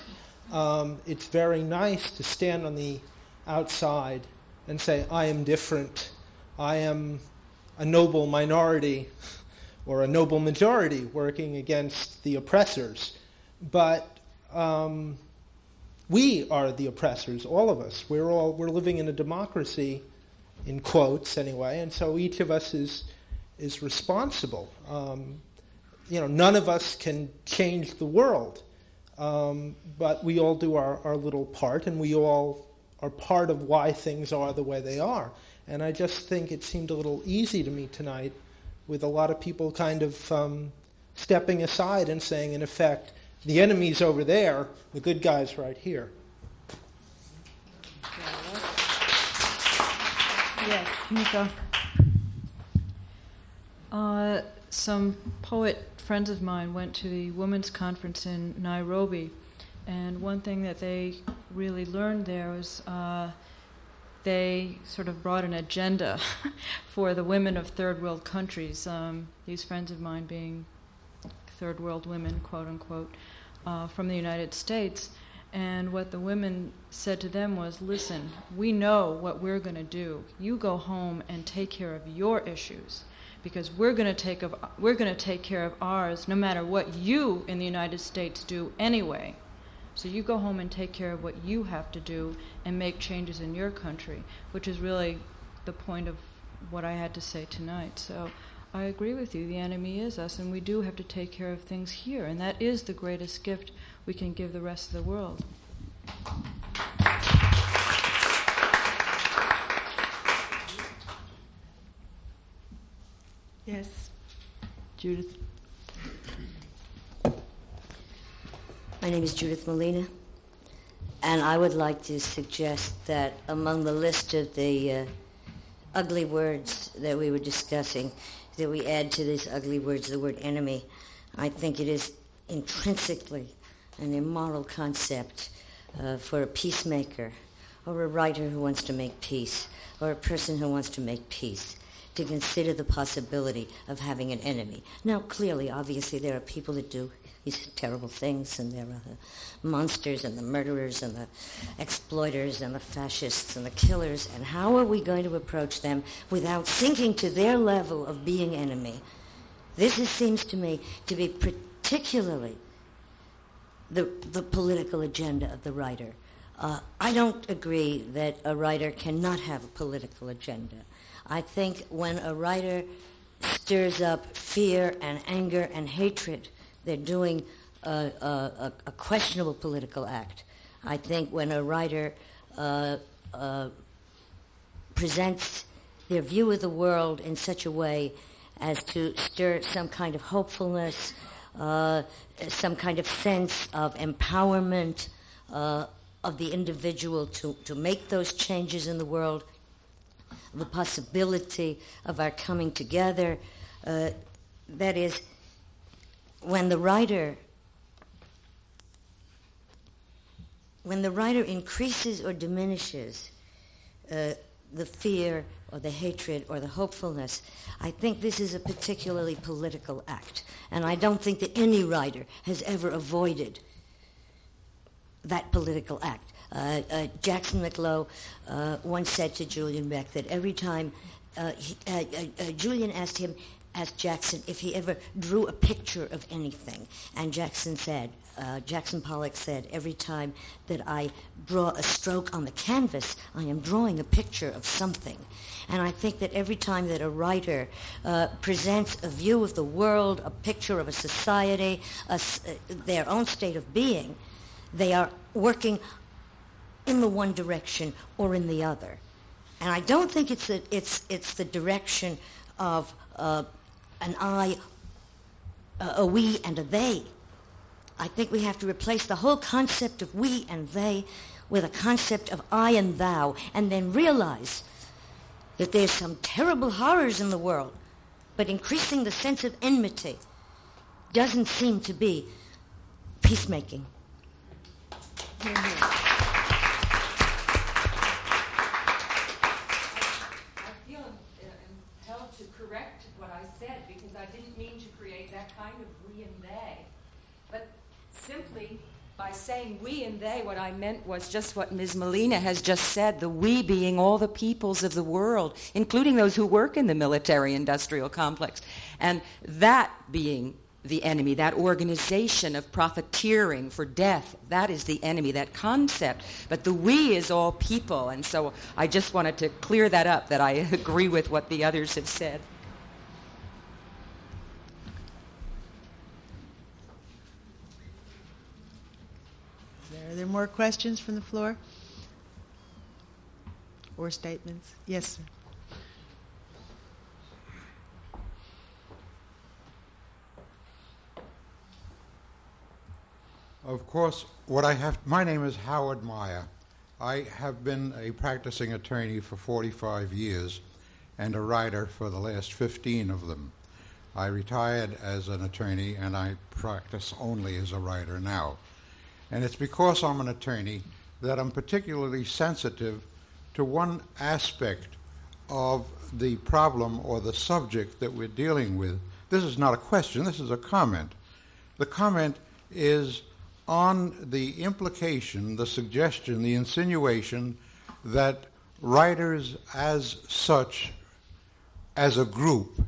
Um, it's very nice to stand on the outside and say, I am different. I am a noble minority or a noble majority working against the oppressors. But um, we are the oppressors, all of us. We're all we're living in a democracy, in quotes anyway, and so each of us is is responsible. Um, you know, none of us can change the world, um, but we all do our, our little part, and we all are part of why things are the way they are. And I just think it seemed a little easy to me tonight with a lot of people kind of um, stepping aside and saying, in effect, the enemy's over there, the good guy's right here. Yes, Nico. Uh, some poet friends of mine went to the women's conference in Nairobi, and one thing that they really learned there was uh, they sort of brought an agenda for the women of third world countries. Um, these friends of mine being third world women, quote unquote, uh, from the United States. And what the women said to them was, listen, we know what we're going to do. You go home and take care of your issues because we're going to take of, we're going to take care of ours no matter what you in the United States do anyway. So you go home and take care of what you have to do and make changes in your country, which is really the point of what I had to say tonight. So I agree with you. The enemy is us, and we do have to take care of things here. And that is the greatest gift we can give the rest of the world. Yes. Judith. My name is Judith Malina, and I would like to suggest that among the list of the uh, ugly words that we were discussing, that we add to these ugly words the word enemy. I think it is intrinsically an immoral concept uh, for a peacemaker or a writer who wants to make peace or a person who wants to make peace to consider the possibility of having an enemy. Now, clearly, obviously, there are people that do these terrible things, and there are the monsters and the murderers and the exploiters and the fascists and the killers. And how are we going to approach them without sinking to their level of being enemy? This is, seems to me to be particularly the, the political agenda of the writer. Uh, I don't agree that a writer cannot have a political agenda. I think when a writer stirs up fear and anger and hatred, they're doing a, a, a questionable political act. I think when a writer uh, uh, presents their view of the world in such a way as to stir some kind of hopefulness, uh, some kind of sense of empowerment uh, of the individual to, to make those changes in the world, the possibility of our coming together. Uh, that is, when the writer when the writer increases or diminishes uh, the fear or the hatred or the hopefulness, I think this is a particularly political act. And I don't think that any writer has ever avoided that political act. Uh, uh, Jackson Mac Low uh, once said to Julian Beck that every time uh, he, uh, uh, Julian asked him, asked Jackson if he ever drew a picture of anything, and Jackson said, Jackson Pollock said, every time that I draw a stroke on the canvas, I am drawing a picture of something. And I think that every time that a writer uh, presents a view of the world, a picture of a society, a, uh, their own state of being, they are working in the one direction or in the other. And I don't think it's, a, it's, it's the direction of uh, an I, a we, and a they. I think we have to replace the whole concept of we and they with a concept of I and thou, and then realize that there's some terrible horrors in the world, but increasing the sense of enmity doesn't seem to be peacemaking. Mm-hmm. By saying we and they, what I meant was just what Ms. Malina has just said the we being all the peoples of the world, including those who work in the military industrial complex. And that being the enemy, that organization of profiteering for death, that is the enemy, that concept. But the we is all people. And so I just wanted to clear that up, that I agree with what the others have said. More questions from the floor? Or statements? Yes, sir. Of course, what I have, my name is Howard Meyer. I have been a practicing attorney for 45 years and a writer for the last 15 of them. I retired as an attorney and I practice only as a writer now. And it's because I'm an attorney that I'm particularly sensitive to one aspect of the problem or the subject that we're dealing with. This is not a question, this is a comment. The comment is on the implication, the suggestion, the insinuation that writers as such, as a group,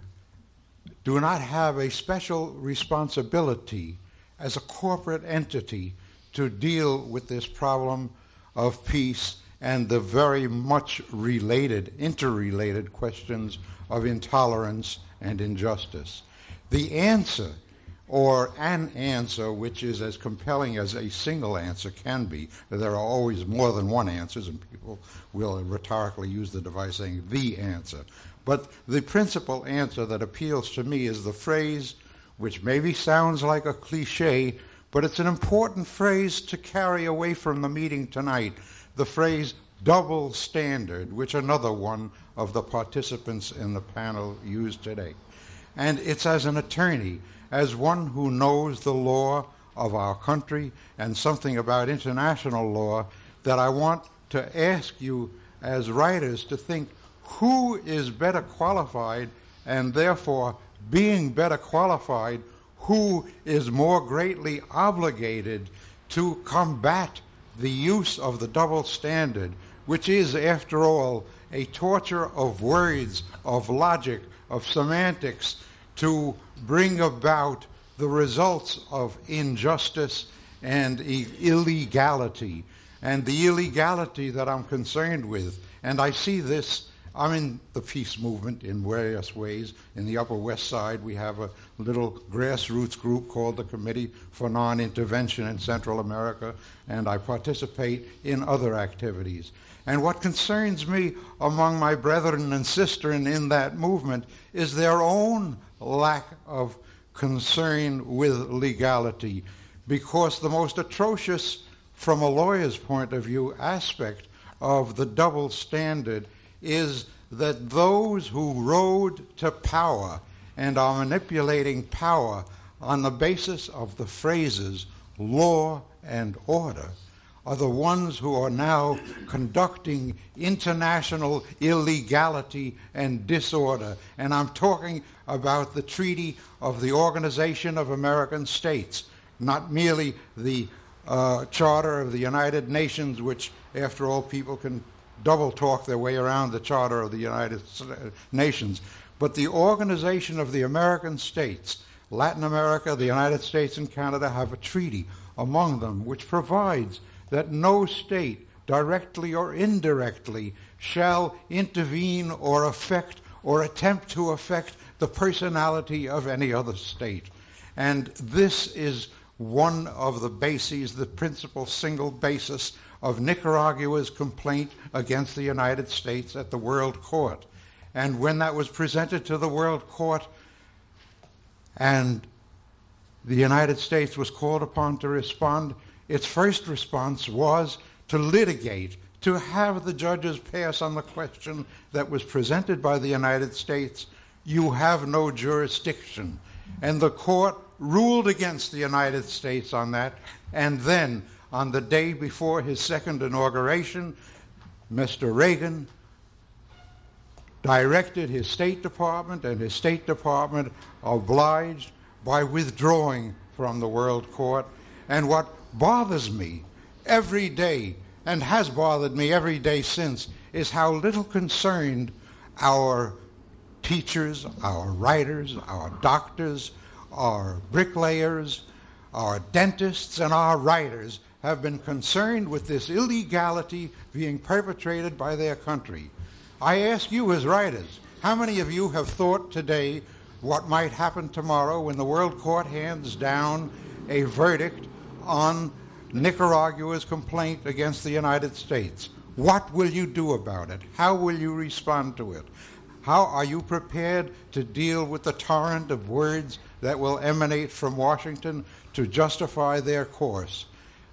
do not have a special responsibility as a corporate entity to deal with this problem of peace and the very much related, interrelated questions of intolerance and injustice. The answer, or an answer which is as compelling as a single answer can be, there are always more than one answers, and people will rhetorically use the device saying the answer. But the principal answer that appeals to me is the phrase, which maybe sounds like a cliche, but it's an important phrase to carry away from the meeting tonight the phrase double standard, which another one of the participants in the panel used today. And it's as an attorney, as one who knows the law of our country and something about international law, that I want to ask you as writers to think who is better qualified and therefore being better qualified, who is more greatly obligated to combat the use of the double standard, which is, after all, a torture of words, of logic, of semantics, to bring about the results of injustice and illegality. And the illegality that I'm concerned with, and I see this I'm in the peace movement in various ways. In the Upper West Side, we have a little grassroots group called the Committee for Non Intervention in Central America, and I participate in other activities. And what concerns me among my brethren and sisters in that movement is their own lack of concern with legality, because the most atrocious, from a lawyer's point of view, aspect of the double standard is that those who rode to power and are manipulating power on the basis of the phrases law and order are the ones who are now conducting international illegality and disorder. And I'm talking about the Treaty of the Organization of American States, not merely the uh, Charter of the United Nations, which, after all, people can double talk their way around the Charter of the United Nations. But the Organization of the American States, Latin America, the United States, and Canada have a treaty among them which provides that no state, directly or indirectly, shall intervene or affect or attempt to affect the personality of any other state. And this is one of the bases, the principal single basis of Nicaragua's complaint against the United States at the World Court. And when that was presented to the World Court and the United States was called upon to respond, its first response was to litigate, to have the judges pass on the question that was presented by the United States you have no jurisdiction. And the court ruled against the United States on that, and then on the day before his second inauguration, Mr. Reagan directed his State Department, and his State Department obliged by withdrawing from the World Court. And what bothers me every day, and has bothered me every day since, is how little concerned our teachers, our writers, our doctors, our bricklayers, our dentists, and our writers have been concerned with this illegality being perpetrated by their country. I ask you as writers, how many of you have thought today what might happen tomorrow when the World Court hands down a verdict on Nicaragua's complaint against the United States? What will you do about it? How will you respond to it? How are you prepared to deal with the torrent of words that will emanate from Washington to justify their course?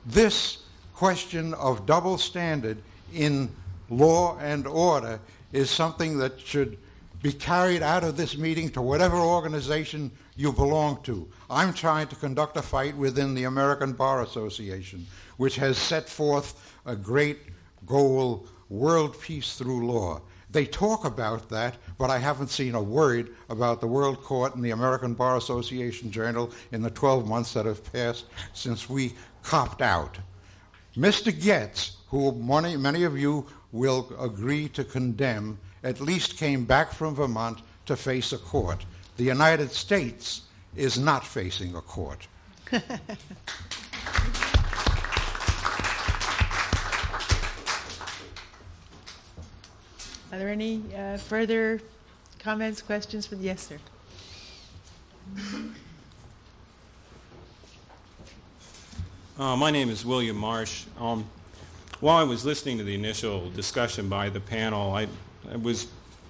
This question of double standard in law and order is something that should be carried out of this meeting to whatever organization you belong to. I'm trying to conduct a fight within the American Bar Association, which has set forth a great goal world peace through law. They talk about that, but I haven't seen a word about the World Court and the American Bar Association Journal in the 12 months that have passed since we copped out. Mr. Goetz, who many, many of you will agree to condemn, at least came back from Vermont to face a court. The United States is not facing a court. Are there any uh, further comments, questions? For yes, sir. Uh, my name is William Marsh. Um, while I was listening to the initial discussion by the panel, I, I was,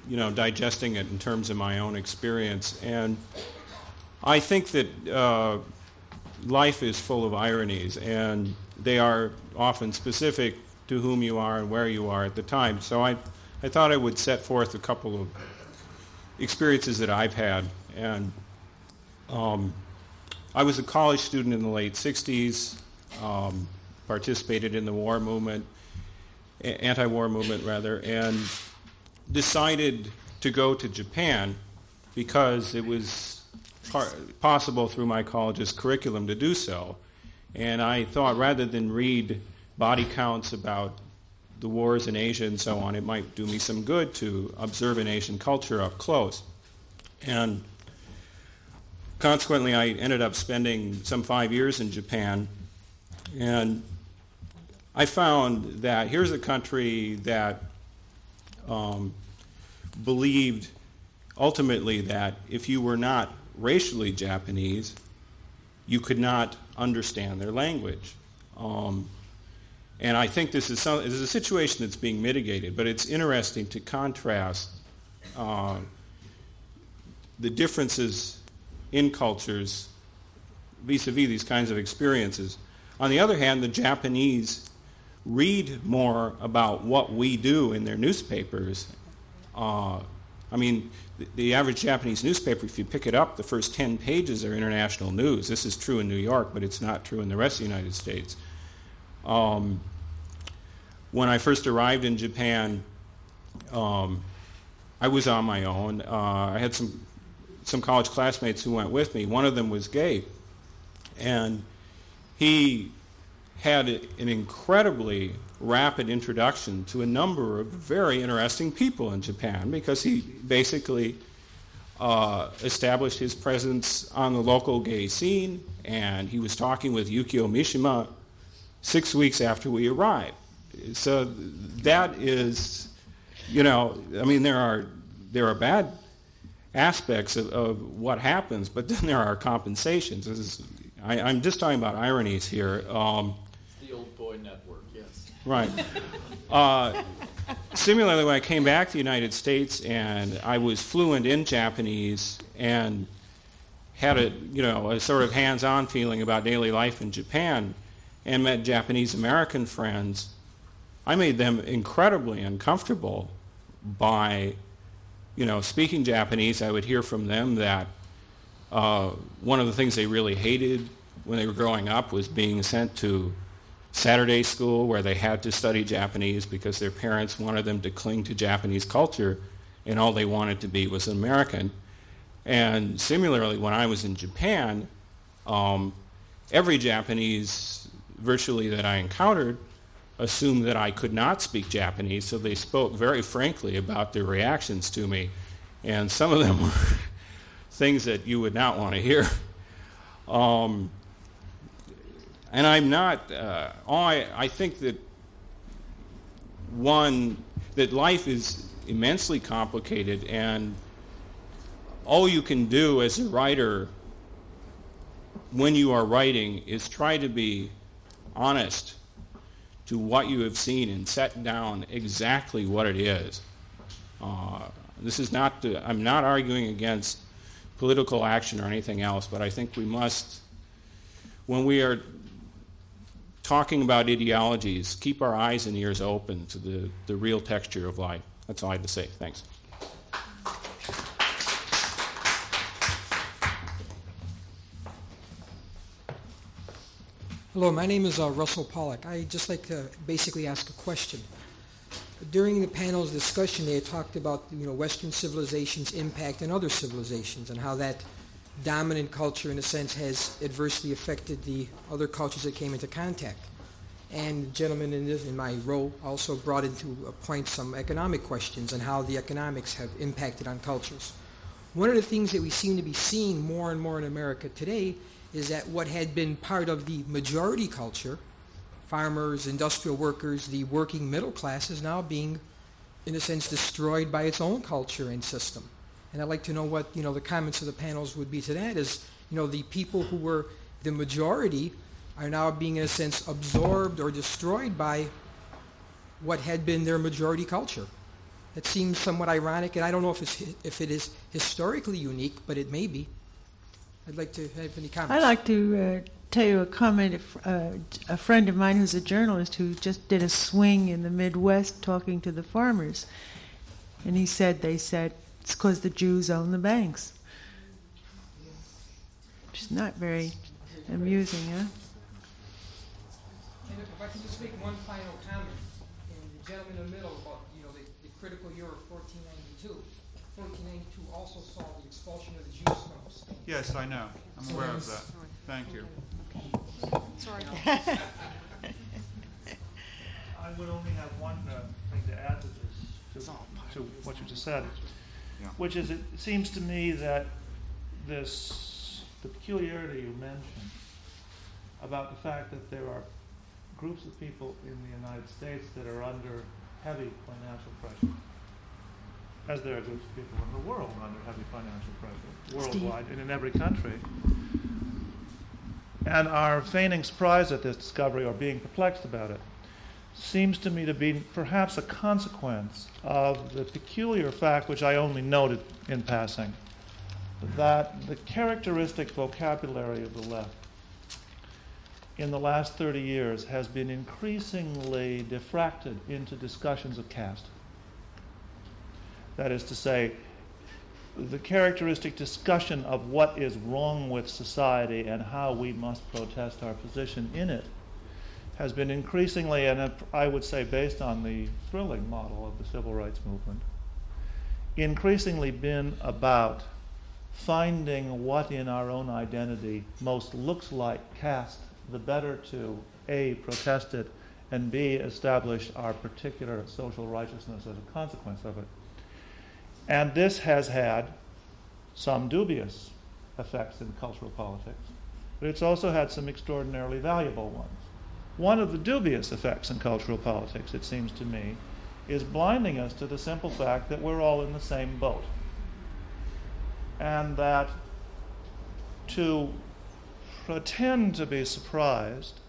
you know, digesting it in terms of my own experience, and I think that uh, life is full of ironies, and they are often specific to whom you are and where you are at the time. So I, I thought I would set forth a couple of experiences that I've had, and um, I was a college student in the late '60s um, participated in the war movement, anti-war movement rather, and decided to go to Japan because it was par- possible through my college's curriculum to do so. And I thought rather than read body counts about the wars in Asia and so on, it might do me some good to observe an Asian culture up close. And consequently, I ended up spending some five years in Japan and I found that here's a country that um, believed ultimately that if you were not racially Japanese, you could not understand their language. Um, and I think this is, some, this is a situation that's being mitigated, but it's interesting to contrast uh, the differences in cultures vis-a-vis these kinds of experiences. On the other hand, the Japanese read more about what we do in their newspapers. Uh, I mean, the, the, average Japanese newspaper, if you pick it up, the first 10 pages are international news. This is true in New York, but it's not true in the rest of the United States. Um, when I first arrived in Japan, um, I was on my own. Uh, I had some some college classmates who went with me. One of them was gay, and he had an incredibly rapid introduction to a number of very interesting people in Japan because he basically uh, established his presence on the local gay scene, and he was talking with Yukio Mishima six weeks after we arrived. So that is, you know, I mean, there are there are bad aspects of, of what happens, but then there are compensations. This is I, am just talking about ironies here. Um, the old boy network, yes. Right. Uh, similarly, when I came back to the United States and I was fluent in Japanese and had a you know a sort of hands-on feeling about daily life in Japan and met Japanese American friends, I made them incredibly uncomfortable by you know speaking Japanese. I would hear from them that uh, one of the things they really hated when they were growing up was being sent to Saturday school where they had to study Japanese because their parents wanted them to cling to Japanese culture and all they wanted to be was an American. And similarly, when I was in Japan, um, every Japanese virtually that I encountered assumed that I could not speak Japanese, so they spoke very frankly about their reactions to me. And some of them were things that you would not want to hear. Um, and I'm not, uh, I, I think that one, that life is immensely complicated, and all you can do as a writer when you are writing is try to be honest to what you have seen and set down exactly what it is. Uh, this is not, to, I'm not arguing against political action or anything else, but I think we must, when we are talking about ideologies, keep our eyes and ears open to the, the real texture of life. That's all I have to say. Thanks. Hello, my name is uh, Russell Pollock. I just like to basically ask a question during the panel's discussion, they talked about you know Western civilization's impact on other civilizations and how that dominant culture, in a sense, has adversely affected the other cultures that came into contact. And the gentleman in, this, in my role also brought into a point some economic questions and how the economics have impacted on cultures. One of the things that we seem to be seeing more and more in America today is that what had been part of the majority culture farmers, industrial workers, the working middle class is now being in a sense, destroyed by its own culture and system. And I'd like to know what you know the comments of the panels would be to that. Is you know the people who were the majority are now being in a sense absorbed or destroyed by what had been their majority culture. It seems somewhat ironic, and I don't know if it's if it is historically unique, but it may be. I'd like to have any comments. I'd like to uh, tell you a comment. Uh, a friend of mine who's a journalist who just did a swing in the Midwest talking to the farmers, and he said they said it's because the Jews own the banks. Which is not very amusing, huh? And if I can just make one final comment, and the gentleman in the middle about you know the, the critical year of 1492. 1492 also saw the expulsion of the Jews from Spain. Yes, I know. I'm aware of that. Thank you. Sorry. I would only have one uh, thing to add to this, to, to what you just said, which is it seems to me that this, the peculiarity you mentioned about the fact that there are groups of people in the United States that are under heavy financial pressure, as there are groups of people in the world under heavy financial pressure, worldwide and in every country, and are feigning surprise at this discovery or being perplexed about it, seems to me to be perhaps a consequence of the peculiar fact, which I only noted in passing, that the characteristic vocabulary of the left in the last 30 years has been increasingly diffracted into discussions of caste. That is to say, the characteristic discussion of what is wrong with society and how we must protest our position in it has been increasingly, and I would say based on the thrilling model of the civil rights movement, increasingly been about finding what in our own identity most looks like caste, the better to A, protest it, and B, establish our particular social righteousness as a consequence of it. And this has had some dubious effects in cultural politics, but it's also had some extraordinarily valuable ones. One of the dubious effects in cultural politics, it seems to me, is blinding us to the simple fact that we're all in the same boat. And that to pretend to be surprised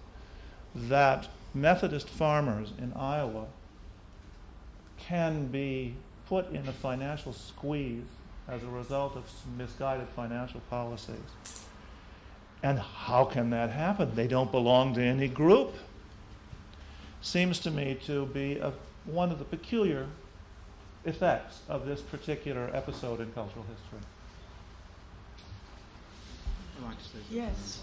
that Methodist farmers in Iowa can be put in a financial squeeze as a result of misguided financial policies. And how can that happen? They don't belong to any group. Seems to me to be a, one of the peculiar effects of this particular episode in cultural history. Yes.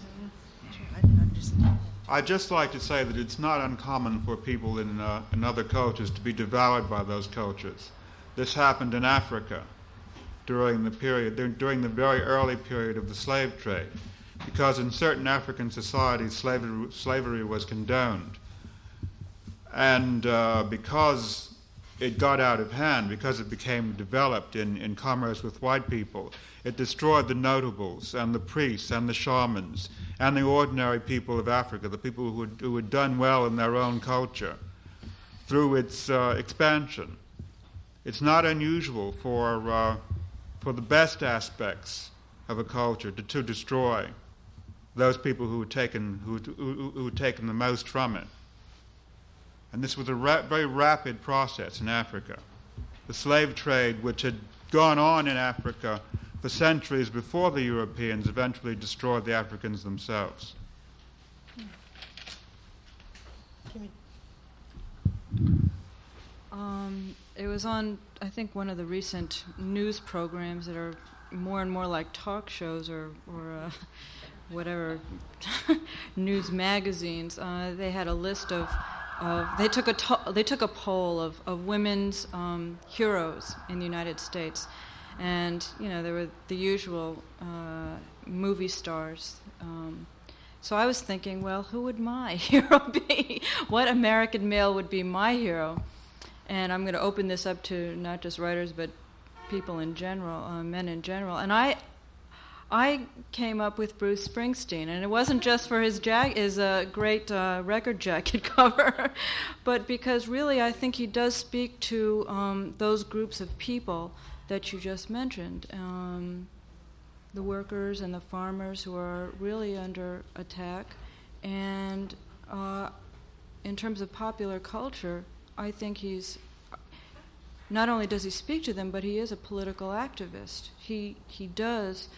I'd just like to say that it's not uncommon for people in, uh, in other cultures to be devoured by those cultures. This happened in Africa during the period, during the very early period of the slave trade, because in certain African societies slavery, slavery was condoned. And uh, because it got out of hand, because it became developed in, in commerce with white people, it destroyed the notables and the priests and the shamans and the ordinary people of Africa, the people who had, who had done well in their own culture, through its uh, expansion. It's not unusual for, uh, for the best aspects of a culture to, to destroy those people who had, taken, who, who, who had taken the most from it. And this was a ra- very rapid process in Africa. The slave trade, which had gone on in Africa for centuries before the Europeans, eventually destroyed the Africans themselves. Um, it was on, I think, one of the recent news programs that are more and more like talk shows or, or uh, whatever news magazines. Uh, they had a list of, of they took a to- they took a poll of, of women's um, heroes in the United States, and you know there were the usual uh, movie stars. Um, so I was thinking, well, who would my hero be? what American male would be my hero? And I'm going to open this up to not just writers, but people in general, uh, men in general. And I, I came up with Bruce Springsteen, and it wasn't just for his jag- his uh, great uh, record jacket cover, but because really I think he does speak to um, those groups of people that you just mentioned, um, the workers and the farmers who are really under attack, and uh, in terms of popular culture, I think he's not only does he speak to them, but he is a political activist. He he does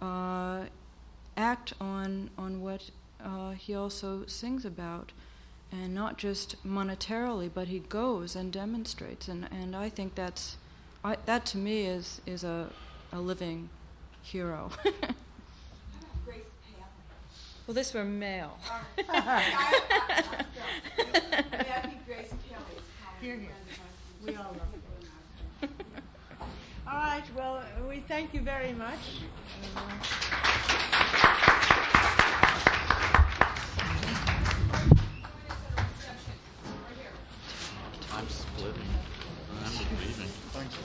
uh, act on on what uh, he also sings about, and not just monetarily, but he goes and demonstrates, and, and I think that's I, that to me is is a a living hero. well, this were male. Here, here. We all love you. all right, well, we thank you very much. I'm. I'm leaving. Thanks,